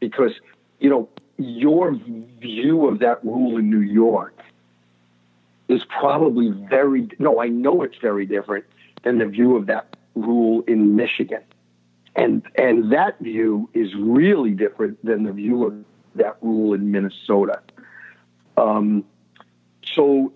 because you know your view of that rule in New York is probably very no, I know it's very different than the view of that rule in Michigan. And, and that view is really different than the view of that rule in Minnesota. Um, so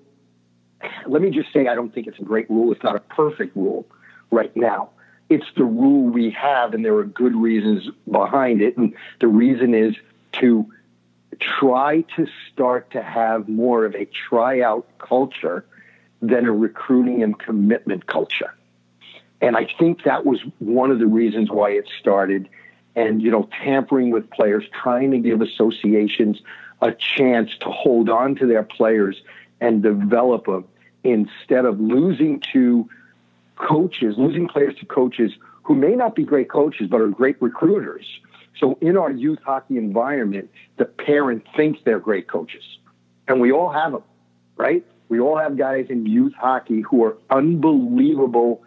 let me just say, I don't think it's a great rule. It's not a perfect rule right now. It's the rule we have, and there are good reasons behind it. And the reason is to try to start to have more of a tryout culture than a recruiting and commitment culture. And I think that was one of the reasons why it started. And, you know, tampering with players, trying to give associations a chance to hold on to their players and develop them instead of losing to coaches, losing players to coaches who may not be great coaches, but are great recruiters. So in our youth hockey environment, the parent thinks they're great coaches. And we all have them, right? We all have guys in youth hockey who are unbelievable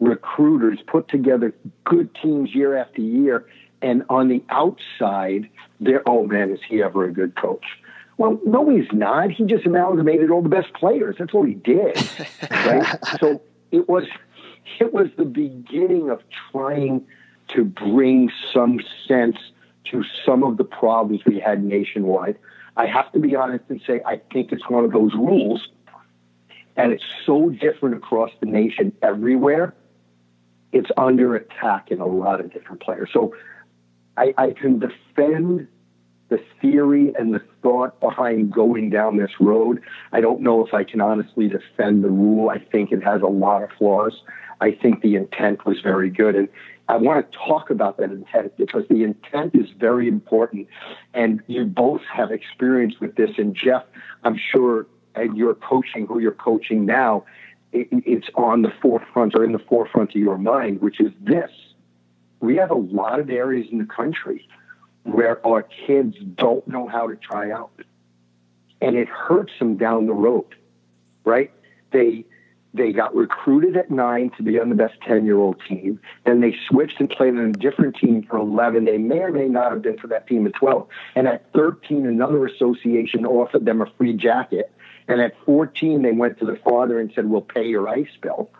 recruiters, put together good teams year after year. And on the outside, they're, oh man, is he ever a good coach? Well, no, he's not. He just amalgamated all the best players. That's all he did. Right? so it was it was the beginning of trying to bring some sense to some of the problems we had nationwide. I have to be honest and say I think it's one of those rules, and it's so different across the nation everywhere. It's under attack in a lot of different players. So I, I can defend the theory and the thought behind going down this road. I don't know if I can honestly defend the rule. I think it has a lot of flaws. I think the intent was very good. And I want to talk about that intent because the intent is very important. And you both have experience with this. And Jeff, I'm sure, and you're coaching who you're coaching now, it's on the forefront or in the forefront of your mind, which is this. We have a lot of areas in the country where our kids don't know how to try out. And it hurts them down the road, right? They they got recruited at nine to be on the best 10 year old team. Then they switched and played on a different team for 11. They may or may not have been for that team at 12. And at 13, another association offered them a free jacket. And at 14, they went to the father and said, We'll pay your ice bill.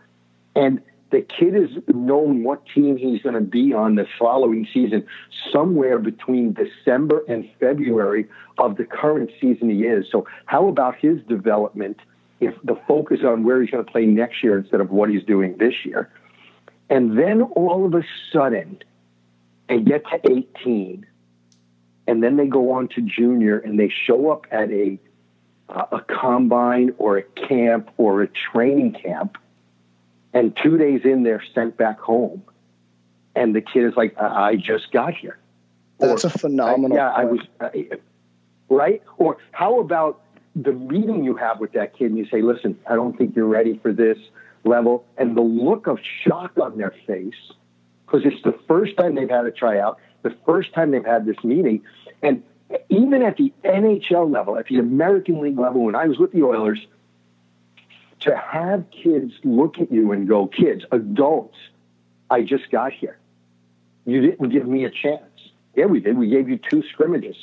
And the kid has known what team he's going to be on the following season somewhere between December and February of the current season he is. So, how about his development if the focus on where he's going to play next year instead of what he's doing this year? And then all of a sudden, they get to 18, and then they go on to junior and they show up at a, a combine or a camp or a training camp and two days in, they're sent back home. And the kid is like, I, just got here. That's or, a phenomenal. yeah, I was, uh, right? Or how about the meeting you have with that kid and you say, listen, I don't think you're ready for this level. And the look of shock on their face, because it's the first time they've had a tryout, the first time they've had this meeting. And even at the NHL level, at the American League level, when I was with the Oilers, to have kids look at you and go, kids, adults, I just got here. You didn't give me a chance. Yeah, we did. We gave you two scrimmages.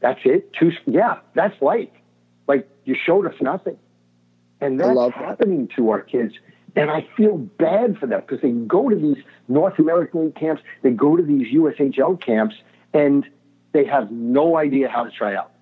That's it. Two. Yeah, that's life. Like you showed us nothing, and that's happening to our kids. And I feel bad for them because they go to these North American League camps, they go to these USHL camps, and they have no idea how to try out,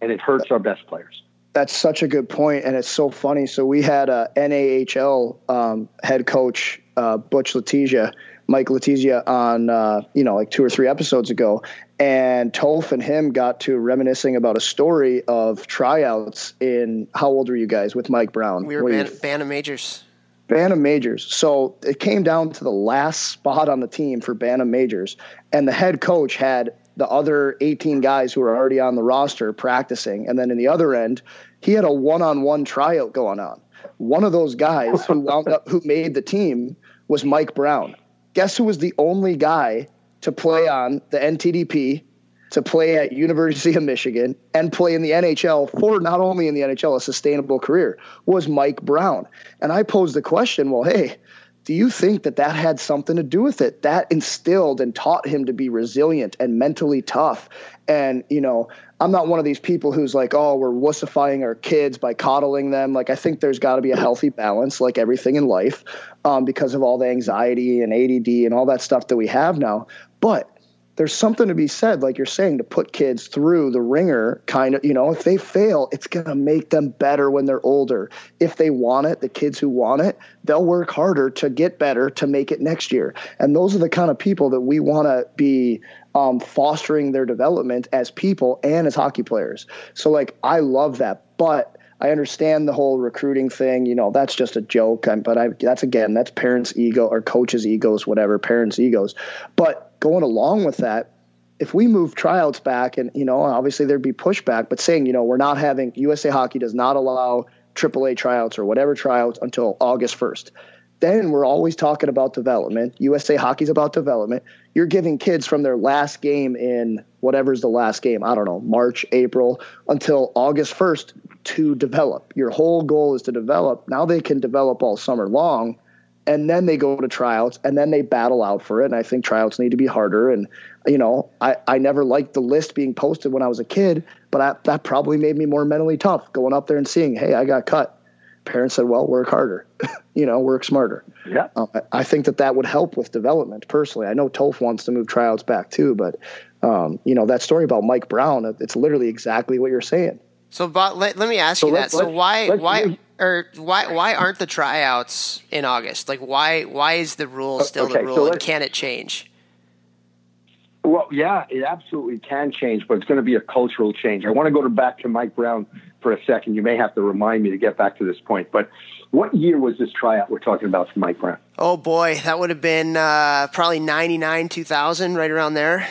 and it hurts our best players. That's such a good point, and it's so funny. So we had a NAHL um, head coach, uh, Butch Letizia, Mike Letizia, on uh, you know like two or three episodes ago, and Toph and him got to reminiscing about a story of tryouts in how old were you guys with Mike Brown? We were ban- Bantam Majors. Bantam Majors. So it came down to the last spot on the team for Bantam Majors, and the head coach had the other 18 guys who were already on the roster practicing. And then in the other end, he had a one-on-one tryout going on. One of those guys who wound up who made the team was Mike Brown. Guess who was the only guy to play on the NTDP, to play at University of Michigan, and play in the NHL for not only in the NHL a sustainable career was Mike Brown. And I posed the question, well, hey, do you think that that had something to do with it? That instilled and taught him to be resilient and mentally tough. And, you know, I'm not one of these people who's like, oh, we're wussifying our kids by coddling them. Like, I think there's got to be a healthy balance, like everything in life, um, because of all the anxiety and ADD and all that stuff that we have now. But there's something to be said, like you're saying, to put kids through the wringer, kind of, you know, if they fail, it's going to make them better when they're older. If they want it, the kids who want it, they'll work harder to get better to make it next year. And those are the kind of people that we want to be um, fostering their development as people and as hockey players. So, like, I love that. But I understand the whole recruiting thing. You know, that's just a joke. but I, that's again, that's parents' ego or coaches' egos, whatever, parents' egos. But going along with that, if we move tryouts back, and you know, obviously there'd be pushback, but saying, you know, we're not having USA Hockey does not allow AAA tryouts or whatever tryouts until August 1st. Then we're always talking about development. USA Hockey's about development. You're giving kids from their last game in whatever's the last game, I don't know, March, April, until August 1st to develop. Your whole goal is to develop. Now they can develop all summer long and then they go to tryouts and then they battle out for it and i think tryouts need to be harder and you know i, I never liked the list being posted when i was a kid but I, that probably made me more mentally tough going up there and seeing hey i got cut. Parents said well work harder you know work smarter. Yeah. Um, I, I, think that that would help with development personally. I know toph wants to move tryouts back too but um, you know that story about mike brown it's literally exactly what you're saying so let, let me ask so you that so why why or why why aren't the tryouts in August? Like why why is the rule still okay, the rule so and can it change? Well, yeah, it absolutely can change, but it's going to be a cultural change. I want to go to back to Mike Brown for a second. You may have to remind me to get back to this point, but what year was this tryout we're talking about for Mike Brown? Oh boy, that would have been uh, probably ninety nine, two thousand, right around there.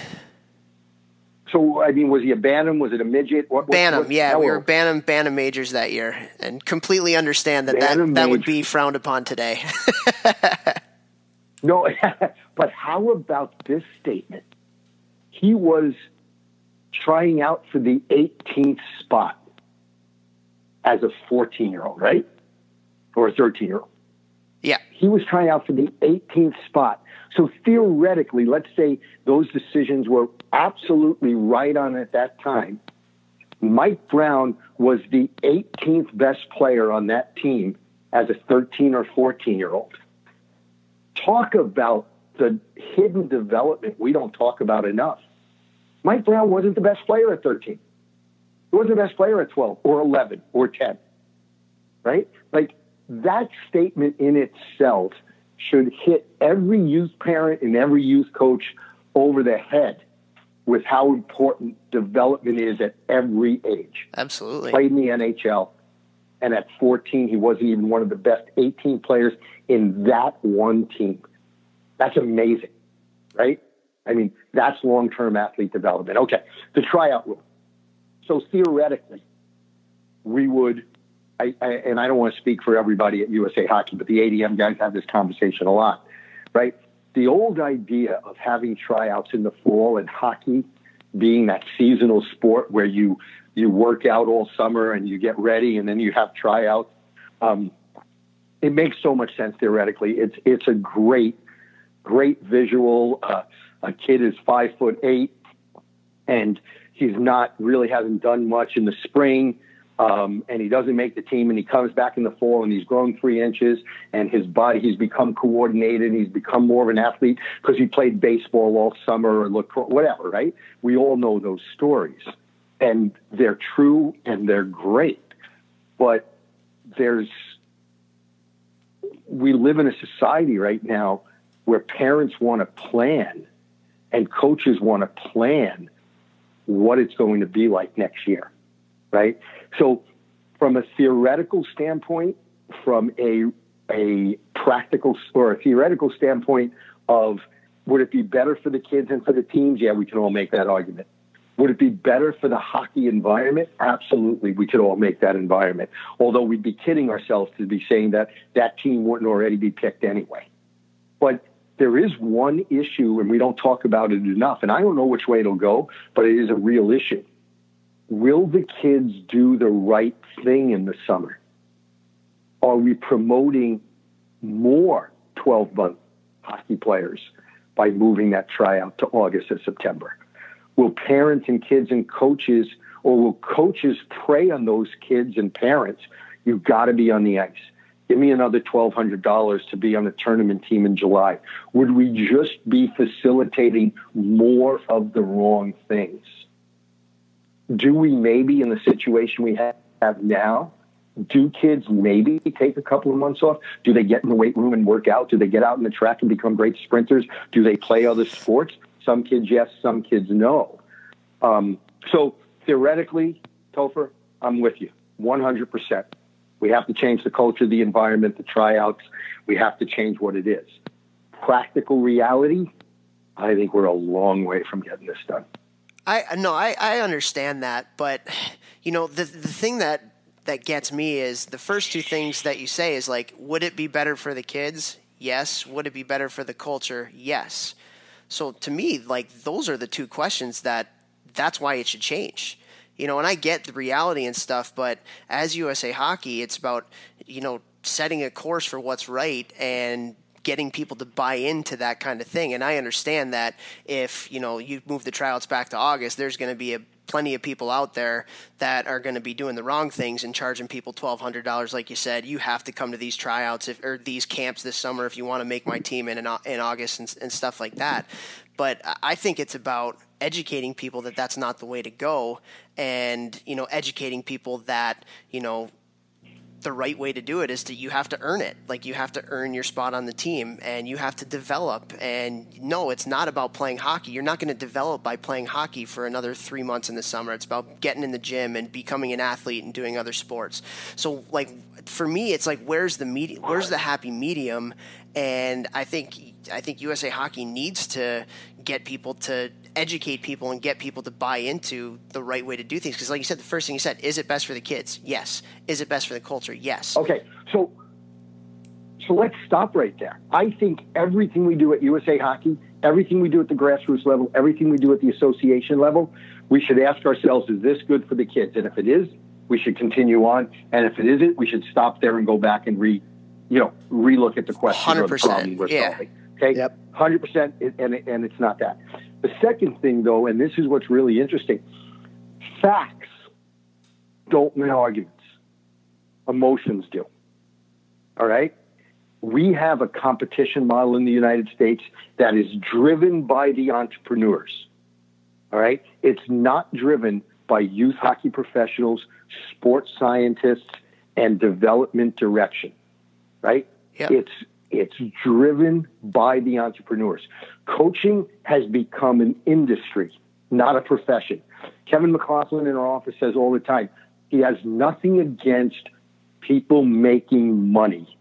So I mean, was he a Bantam? Was it a midget? What, Bantam, what, yeah, we were Bantam Bantam majors that year, and completely understand that that, that would be frowned upon today. no, but how about this statement? He was trying out for the 18th spot as a 14 year old, right? Or a 13 year old. Yeah. He was trying out for the 18th spot. So theoretically, let's say those decisions were absolutely right on at that time. Mike Brown was the 18th best player on that team as a 13 or 14 year old. Talk about the hidden development we don't talk about enough. Mike Brown wasn't the best player at 13. He wasn't the best player at 12 or 11 or 10. Right? Like that statement in itself should hit every youth parent and every youth coach over the head with how important development is at every age. Absolutely. Played in the NHL, and at 14, he wasn't even one of the best 18 players in that one team. That's amazing, right? I mean, that's long term athlete development. Okay, the tryout rule. So theoretically, we would I, I, and I don't want to speak for everybody at USA Hockey, but the ADM guys have this conversation a lot, right? The old idea of having tryouts in the fall and hockey being that seasonal sport where you you work out all summer and you get ready and then you have tryouts. Um, it makes so much sense theoretically. It's it's a great great visual. Uh, a kid is five foot eight, and he's not really hasn't done much in the spring um, and he doesn't make the team and he comes back in the fall and he's grown three inches and his body he's become coordinated and he's become more of an athlete because he played baseball all summer or lacrosse whatever right? We all know those stories and they're true and they're great but there's we live in a society right now where parents want to plan and coaches want to plan what it's going to be like next year right so, from a theoretical standpoint, from a a practical or a theoretical standpoint of would it be better for the kids and for the teams? Yeah, we can all make that argument. Would it be better for the hockey environment? Absolutely, we could all make that environment. Although we'd be kidding ourselves to be saying that that team wouldn't already be picked anyway. But there is one issue, and we don't talk about it enough. And I don't know which way it'll go, but it is a real issue will the kids do the right thing in the summer? Are we promoting more 12 month hockey players by moving that tryout to August or September? Will parents and kids and coaches, or will coaches prey on those kids and parents? You've got to be on the ice. Give me another $1,200 to be on a tournament team in July. Would we just be facilitating more of the wrong things? Do we maybe, in the situation we have now, do kids maybe take a couple of months off? Do they get in the weight room and work out? Do they get out in the track and become great sprinters? Do they play other sports? Some kids, yes. Some kids, no. Um, so theoretically, Topher, I'm with you 100%. We have to change the culture, the environment, the tryouts. We have to change what it is. Practical reality, I think we're a long way from getting this done. I no, I, I understand that, but you know the the thing that that gets me is the first two things that you say is like, would it be better for the kids? Yes. Would it be better for the culture? Yes. So to me, like those are the two questions that that's why it should change. You know, and I get the reality and stuff, but as USA Hockey, it's about, you know, setting a course for what's right and getting people to buy into that kind of thing. And I understand that if, you know, you move the tryouts back to August, there's going to be a plenty of people out there that are going to be doing the wrong things and charging people $1200 like you said you have to come to these tryouts if, or these camps this summer if you want to make my team in in August and, and stuff like that but I think it's about educating people that that's not the way to go and you know educating people that you know the right way to do it is to you have to earn it. Like you have to earn your spot on the team and you have to develop. And no, it's not about playing hockey. You're not going to develop by playing hockey for another three months in the summer. It's about getting in the gym and becoming an athlete and doing other sports. So like for me, it's like where's the medium? Where's the happy medium? And I think I think USA Hockey needs to get people to educate people and get people to buy into the right way to do things. Because, like you said, the first thing you said, is it best for the kids? Yes. Is it best for the culture? Yes. Okay, so so let's stop right there. I think everything we do at USA Hockey, everything we do at the grassroots level, everything we do at the association level, we should ask ourselves, is this good for the kids? And if it is, we should continue on. And if it isn't, we should stop there and go back and re, you know, relook at the question 100%, or the problem we're yeah. solving. Okay. Yep. 100%. And, and it's not that. The second thing, though, and this is what's really interesting facts don't win arguments, emotions do. All right? We have a competition model in the United States that is driven by the entrepreneurs. All right? It's not driven by youth hockey professionals, sports scientists, and development direction. Right? Yep. It's it's driven by the entrepreneurs. Coaching has become an industry, not a profession. Kevin McLaughlin in our office says all the time he has nothing against people making money.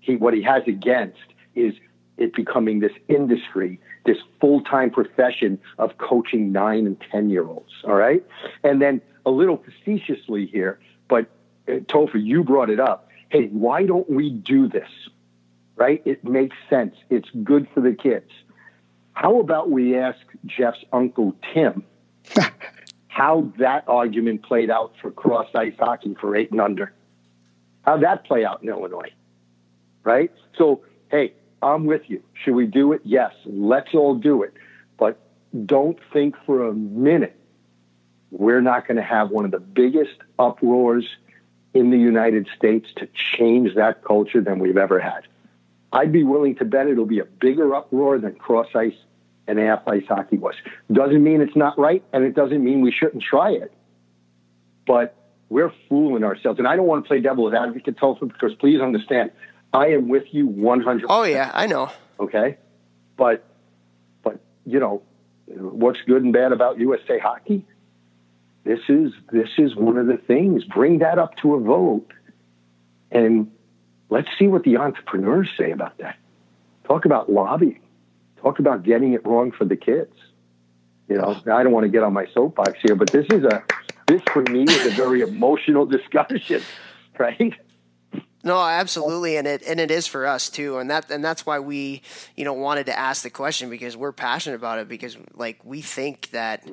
He, what he has against is it becoming this industry, this full time profession of coaching nine and 10 year olds. All right. And then a little facetiously here, but uh, Topher, you brought it up. Hey, why don't we do this? Right? It makes sense. It's good for the kids. How about we ask Jeff's uncle Tim how that argument played out for cross ice hockey for eight and under? How'd that play out in Illinois? Right? So, hey, I'm with you. Should we do it? Yes. Let's all do it. But don't think for a minute we're not going to have one of the biggest uproars in the United States to change that culture than we've ever had. I'd be willing to bet it'll be a bigger uproar than cross ice and half ice hockey was. Doesn't mean it's not right, and it doesn't mean we shouldn't try it. But we're fooling ourselves. And I don't want to play devil's advocate, Tulsa, because please understand, I am with you 100 Oh, yeah, I know. Okay. But, but, you know, what's good and bad about USA hockey? This is, this is one of the things. Bring that up to a vote and Let's see what the entrepreneurs say about that. Talk about lobbying. Talk about getting it wrong for the kids. You know, I don't want to get on my soapbox here, but this is a this for me is a very emotional discussion, right? No, absolutely, and it and it is for us too, and that and that's why we, you know, wanted to ask the question because we're passionate about it because like we think that,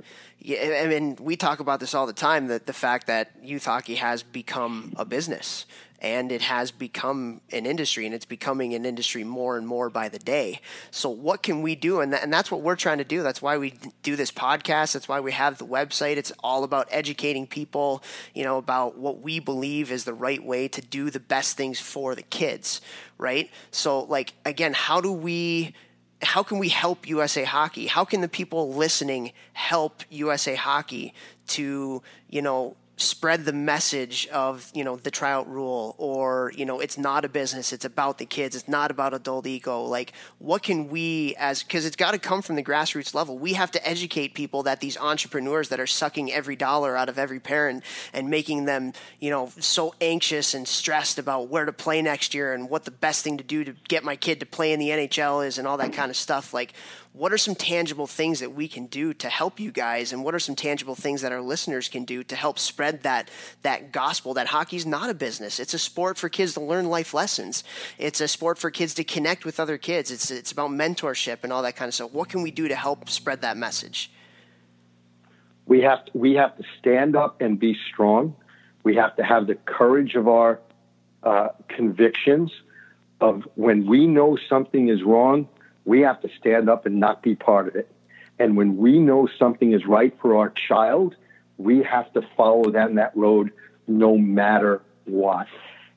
I mean, we talk about this all the time that the fact that youth hockey has become a business, and it has become an industry and it's becoming an industry more and more by the day. So what can we do? And, and that's what we're trying to do. That's why we do this podcast. That's why we have the website. It's all about educating people, you know, about what we believe is the right way to do the best things for the kids, right? So like again, how do we how can we help USA Hockey? How can the people listening help USA Hockey to, you know, spread the message of you know the tryout rule or you know it's not a business it's about the kids it's not about adult ego. Like what can we as because it's got to come from the grassroots level. We have to educate people that these entrepreneurs that are sucking every dollar out of every parent and making them you know so anxious and stressed about where to play next year and what the best thing to do to get my kid to play in the NHL is and all that kind of stuff. Like what are some tangible things that we can do to help you guys? And what are some tangible things that our listeners can do to help spread that that gospel that hockey's not a business? It's a sport for kids to learn life lessons. It's a sport for kids to connect with other kids. It's it's about mentorship and all that kind of stuff. What can we do to help spread that message? We have to, we have to stand up and be strong. We have to have the courage of our uh, convictions of when we know something is wrong we have to stand up and not be part of it. And when we know something is right for our child, we have to follow down that road no matter what.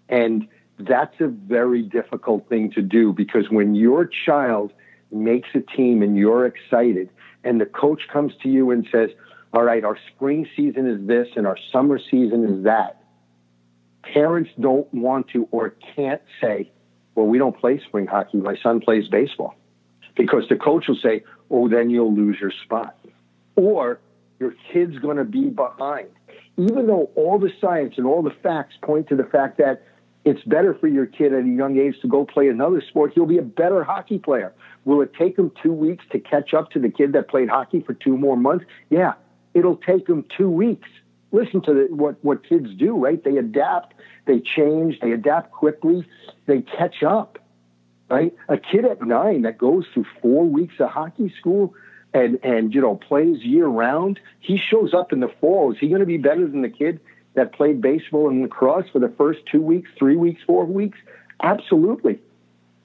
And that's a very difficult thing to do because when your child makes a team and you're excited, and the coach comes to you and says, All right, our spring season is this and our summer season is that, parents don't want to or can't say, Well, we don't play spring hockey. My son plays baseball because the coach will say, oh, then you'll lose your spot. Or your kid's going to be behind. Even though all the science and all the facts point to the fact that it's better for your kid at a young age to go play another sport, he'll be a better hockey player. Will it take him two weeks to catch up to the kid that played hockey for two more months? Yeah, it'll take him two weeks. Listen to the, what, what kids do, right? They adapt, they change, they adapt quickly, they catch up right? A kid at nine that goes through four weeks of hockey school and and you know plays year round, he shows up in the fall. Is he going to be better than the kid that played baseball and lacrosse for the first two weeks, three weeks, four weeks? Absolutely.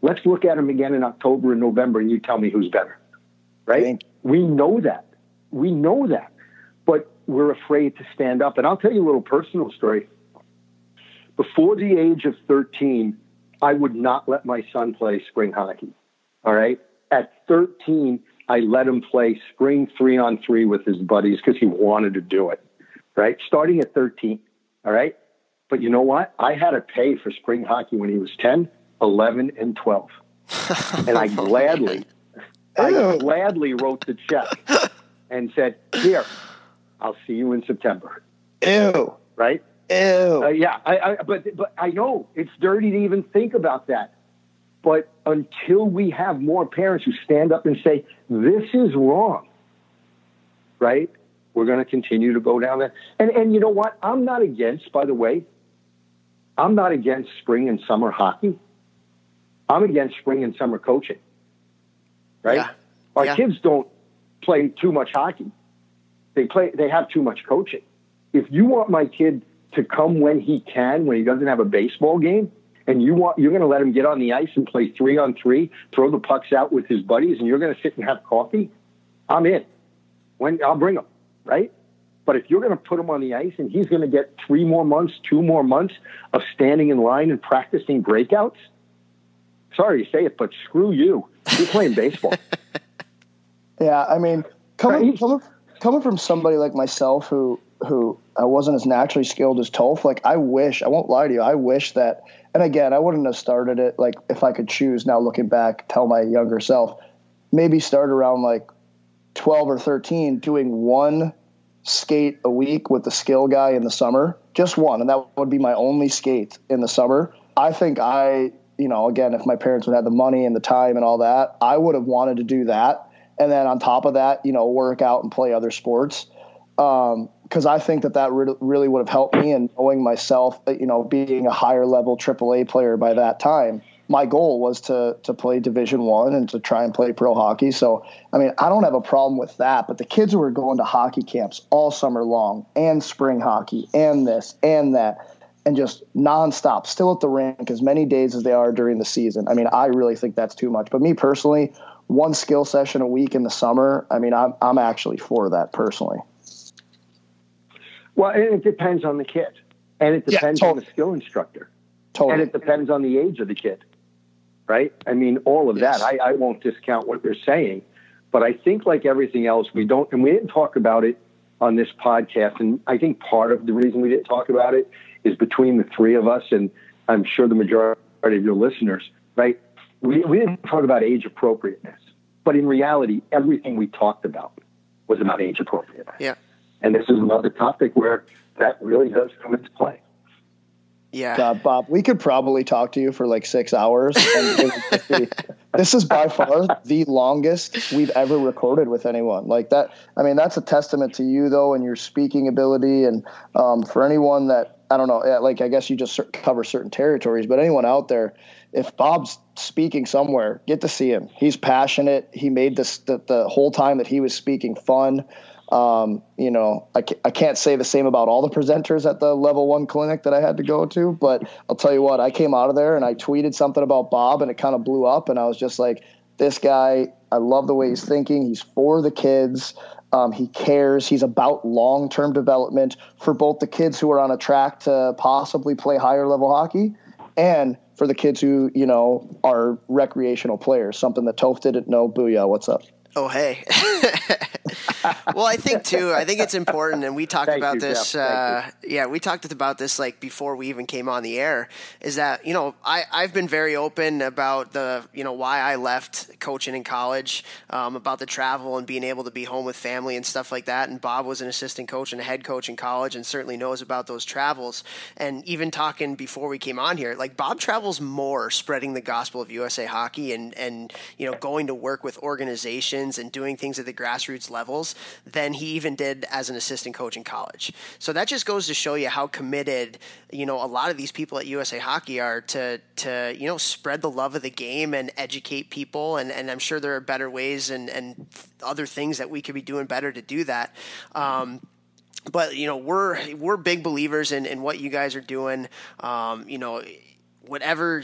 Let's look at him again in October and November, and you tell me who's better, right? We know that. We know that, but we're afraid to stand up. And I'll tell you a little personal story. Before the age of 13, I would not let my son play spring hockey. All right. At 13, I let him play spring three on three with his buddies because he wanted to do it. Right. Starting at 13. All right. But you know what? I had to pay for spring hockey when he was 10, 11, and 12. and I gladly, I gladly wrote the check and said, here, I'll see you in September. Ew. Right? Ew. Uh, yeah, I, I, but but I know it's dirty to even think about that. But until we have more parents who stand up and say this is wrong, right? We're going to continue to go down that. And and you know what? I'm not against. By the way, I'm not against spring and summer hockey. I'm against spring and summer coaching. Right? Yeah. Our Yeah. kids don't play too much hockey. They play. They have too much coaching. If you want my kid to come when he can, when he doesn't have a baseball game, and you want you're going to let him get on the ice and play three on three, throw the pucks out with his buddies, and you're going to sit and have coffee, I'm in. When I'll bring him, right? But if you're going to put him on the ice and he's going to get three more months, two more months of standing in line and practicing breakouts, sorry to say it, but screw you. You're playing baseball. Yeah, I mean, coming coming coming from somebody like myself who who I wasn't as naturally skilled as Toph, like I wish I won't lie to you, I wish that. And again, I wouldn't have started it like if I could choose. Now looking back, tell my younger self, maybe start around like twelve or thirteen, doing one skate a week with the skill guy in the summer, just one, and that would be my only skate in the summer. I think I, you know, again, if my parents would have the money and the time and all that, I would have wanted to do that. And then on top of that, you know, work out and play other sports. Um, because I think that that re- really would have helped me in knowing myself, uh, you know, being a higher level AAA player by that time. My goal was to to play Division One and to try and play pro hockey. So, I mean, I don't have a problem with that. But the kids who are going to hockey camps all summer long and spring hockey and this and that, and just nonstop, still at the rink as many days as they are during the season. I mean, I really think that's too much. But me personally, one skill session a week in the summer, I mean, I'm, I'm actually for that personally. Well, and it depends on the kid, and it depends yeah, totally. on the skill instructor, totally. and it depends on the age of the kid, right? I mean, all of yes. that. I, I won't discount what they're saying, but I think like everything else, we don't, and we didn't talk about it on this podcast, and I think part of the reason we didn't talk about it is between the three of us, and I'm sure the majority of your listeners, right? We, we didn't talk about age appropriateness, but in reality, everything we talked about was about age appropriateness. Yeah. And this is another topic where that really does come into play. Yeah. Uh, Bob, we could probably talk to you for like six hours. this is by far the longest we've ever recorded with anyone. Like that. I mean, that's a testament to you, though, and your speaking ability. And um, for anyone that, I don't know, like, I guess you just cover certain territories, but anyone out there, if Bob's speaking somewhere, get to see him. He's passionate. He made this the, the whole time that he was speaking fun. Um, you know, I, I can't say the same about all the presenters at the level one clinic that I had to go to, but I'll tell you what, I came out of there and I tweeted something about Bob and it kind of blew up. And I was just like, this guy, I love the way he's thinking. He's for the kids. Um, he cares. He's about long term development for both the kids who are on a track to possibly play higher level hockey and for the kids who, you know, are recreational players, something that Toph didn't know. Booyah, what's up? Oh, hey. well, I think too. I think it's important, and we talked Thank about you, this. Uh, yeah, we talked about this like before we even came on the air. Is that you know I I've been very open about the you know why I left coaching in college, um, about the travel and being able to be home with family and stuff like that. And Bob was an assistant coach and a head coach in college, and certainly knows about those travels. And even talking before we came on here, like Bob travels more, spreading the gospel of USA Hockey and and you know going to work with organizations and doing things at the grassroots levels than he even did as an assistant coach in college. So that just goes to show you how committed, you know, a lot of these people at USA Hockey are to to, you know, spread the love of the game and educate people and, and I'm sure there are better ways and, and other things that we could be doing better to do that. Um, but you know we're we're big believers in, in what you guys are doing. Um, you know, whatever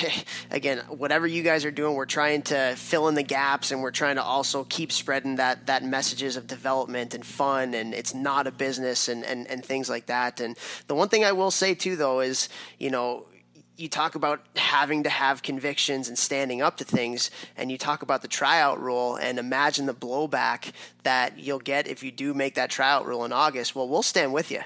again whatever you guys are doing we're trying to fill in the gaps and we're trying to also keep spreading that that messages of development and fun and it's not a business and and, and things like that and the one thing i will say too though is you know you talk about having to have convictions and standing up to things, and you talk about the tryout rule, and imagine the blowback that you'll get if you do make that tryout rule in August. Well, we'll stand with you.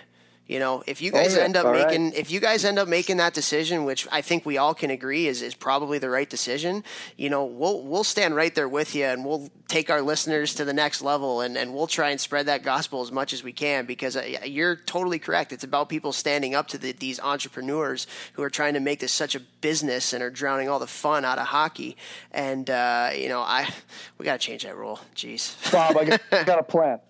You know, if you guys oh, yeah. end up all making right. if you guys end up making that decision, which I think we all can agree is, is probably the right decision, you know, we'll we'll stand right there with you and we'll take our listeners to the next level and, and we'll try and spread that gospel as much as we can because uh, you're totally correct. It's about people standing up to the, these entrepreneurs who are trying to make this such a business and are drowning all the fun out of hockey. And uh, you know, I we got to change that rule. Jeez, Bob, I got, I got a plan.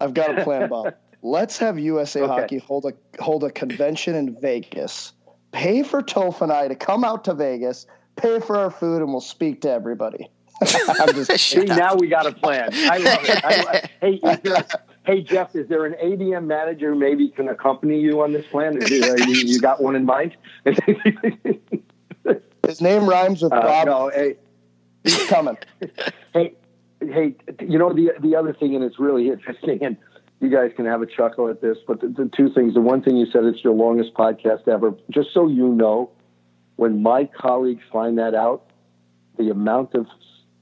I've got a plan, Bob. Let's have USA okay. Hockey hold a hold a convention in Vegas. Pay for Toph and I to come out to Vegas, pay for our food, and we'll speak to everybody. See, now we got a plan. I love it. I, hey, there, hey, Jeff, is there an ADM manager maybe can accompany you on this plan? Is there, you, you, got one in mind? His name rhymes with uh, Bob. No, hey, he's coming. hey, hey, you know the the other thing, and it's really interesting, and you guys can have a chuckle at this, but the, the, two things. The one thing you said, it's your longest podcast ever. Just so you know, when my colleagues find that out, the amount of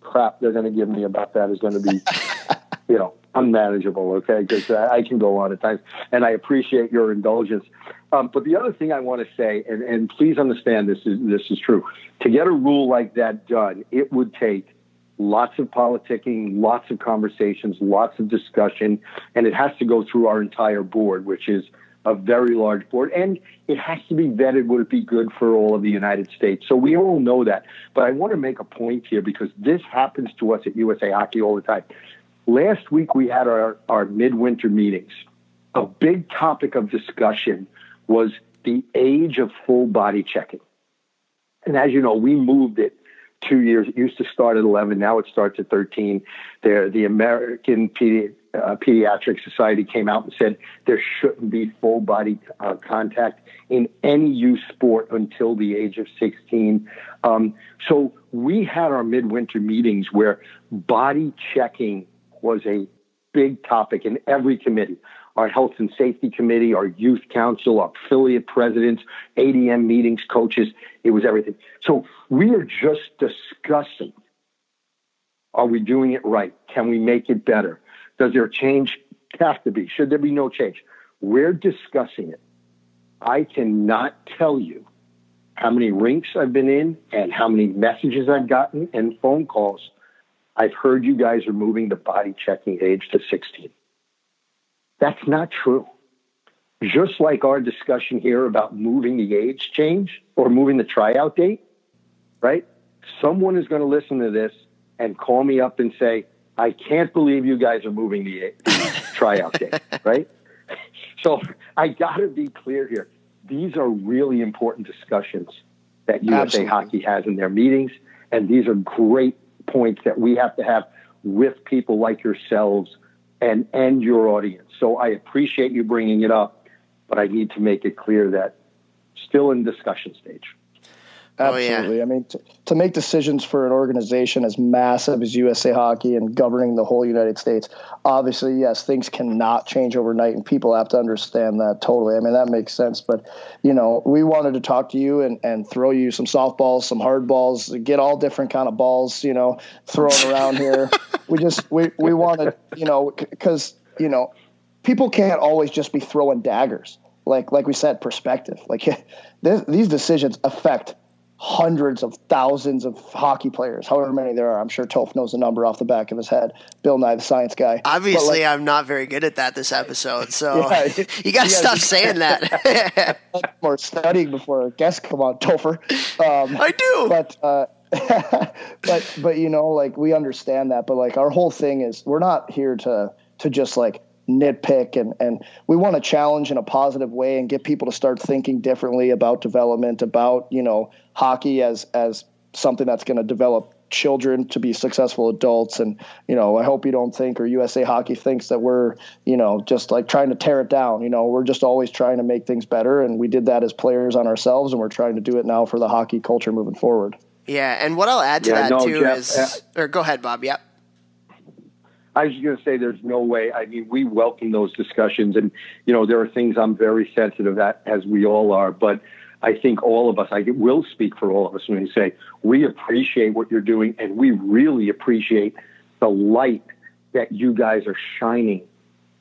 crap they're going to give me about that is going to be, you know, unmanageable. Okay, because I, I can go on at times, and I appreciate your indulgence. Um, but the other thing I want to say, and, and please understand this is this is true. To get a rule like that done, it would take lots of politicking, lots of conversations, lots of discussion, and it has to go through our entire board, which is a very large board, and it has to be vetted. Would it be good for all of the United States? So we all know that. But I want to make a point here because this happens to us at USA Hockey all the time. Last week we had our, our midwinter meetings. A big topic of discussion was the age of full body checking. And as you know, we moved it two years. It used to start at 11. Now it starts at 13. There, the American Pedi- uh, Pediatric Society came out and said there shouldn't be full body uh, contact in any youth sport until the age of 16. Um, so we had our midwinter meetings where body checking was a big topic in every committee. Our health and safety committee, our youth council, our affiliate presidents, ADM meetings, coaches, it was everything. So we are just discussing are we doing it right? Can we make it better? Does there change have to be? Should there be no change? We're discussing it. I cannot tell you how many rinks I've been in and how many messages I've gotten and phone calls. I've heard you guys are moving the body checking age to 16. That's not true. Just like our discussion here about moving the age change or moving the tryout date, right? Someone is going to listen to this and call me up and say, I can't believe you guys are moving the, tryout date, right? So I got to be clear here. These are really important discussions that USA Absolutely. Hockey has in their meetings, and these are great points that we have to have with people like yourselves and and your audience. So I appreciate you bringing it up, but I need to make it clear that still in discussion stage. Absolutely. Oh, yeah. I mean, to, to make decisions for an organization as massive as USA Hockey and governing the whole United States, obviously, yes, things cannot change overnight, and people have to understand that totally. I mean, that makes sense. But, you know, we wanted to talk to you and, and throw you some softballs, some hard balls, get all different kind of balls, you know, thrown around here. We just, we, we wanted, you know, because, you know, people can't always just be throwing daggers. Like, like we said, perspective. Like, this, these decisions affect hundreds of thousands of hockey players, however many there are. I'm sure Toph knows the number off the back of his head. Bill Nye, the science guy. Obviously, like, I'm not very good at that this episode, so yeah, you got to stop saying that. more studying before guests come on, Topher. Um, I do, but. Uh, but but you know like we understand that but like our whole thing is we're not here to to just like nitpick and and we want to challenge in a positive way and get people to start thinking differently about development about you know hockey as as something that's going to develop children to be successful adults. And you know i hope you don't think or usa hockey thinks that we're you know just like trying to tear it down. You know we're just always trying to make things better and we did that as players on ourselves and we're trying to do it now for the hockey culture moving forward. Yeah and what i'll add to yeah, that no, too Jeff, is uh, or go ahead bob yep I was going to say there's no way. I mean, we welcome those discussions, and you know there are things I'm very sensitive at, as we all are. But I think all of us, I will speak for all of us when we say we appreciate what you're doing, and we really appreciate the light that you guys are shining,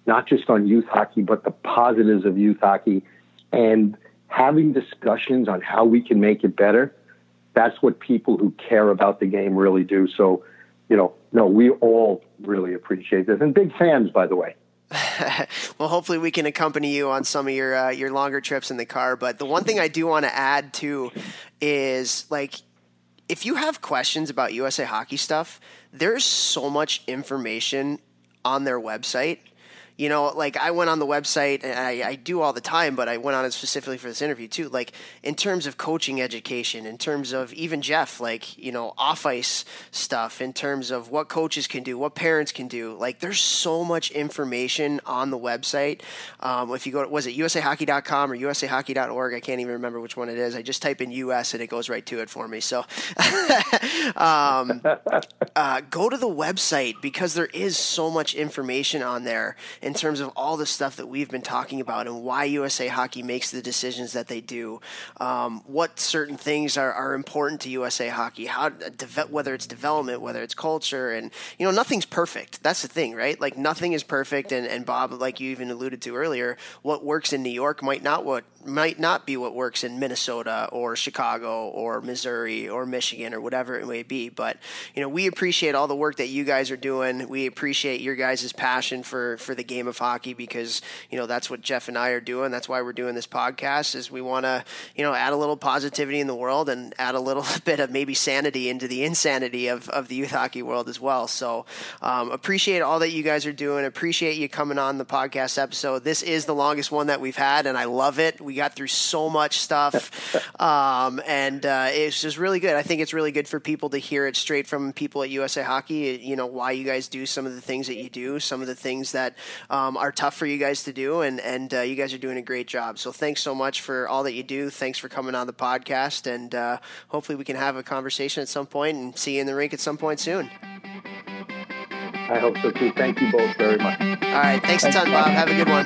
not just on youth hockey, but the positives of youth hockey, and having discussions on how we can make it better. That's what people who care about the game really do. So you know, no, we all really appreciate this and big fans, by the way. well, hopefully we can accompany you on some of your uh, your longer trips in the car. But the one thing I do want to add too is like if you have questions about USA Hockey stuff, there's so much information on their website you know, like I went on the website and I, I, do all the time, but I went on it specifically for this interview too. Like in terms of coaching education, in terms of even Jeff, like, you know, off ice stuff, in terms of what coaches can do, what parents can do. Like there's so much information on the website. Um, if you go, to, was it usahockey.com or usahockey.org? I can't even remember which one it is. I just type in US and it goes right to it for me. So um, uh, go to the website because there is so much information on there in terms of all the stuff that we've been talking about and why USA Hockey makes the decisions that they do, um, what certain things are, are important to USA Hockey, how whether it's development, whether it's culture, and you know nothing's perfect. That's the thing, right? Like nothing is perfect, and, and Bob, like you even alluded to earlier, what works in New York might not what might not be what works in Minnesota or Chicago or Missouri or Michigan or whatever it may be. But you know, we appreciate all the work that you guys are doing. We appreciate your guys' passion for for the game of hockey because you know that's what Jeff and I are doing. That's why we're doing this podcast. Is we want to you know add a little positivity in the world and add a little bit of maybe sanity into the insanity of of the youth hockey world as well. So um, appreciate all that you guys are doing. Appreciate you coming on the podcast episode. This is the longest one that we've had, and I love it. We We got through so much stuff, um, and uh, it's just really good. I think it's really good for people to hear it straight from people at USA Hockey. You know why you guys do some of the things that you do, some of the things that um, are tough for you guys to do, and and uh, you guys are doing a great job. So thanks so much for all that you do. Thanks for coming on the podcast, and uh, hopefully we can have a conversation at some point and see you in the rink at some point soon. I hope so too. Thank you both very much. All right. Thanks, thanks a ton, Bob. Have a good one.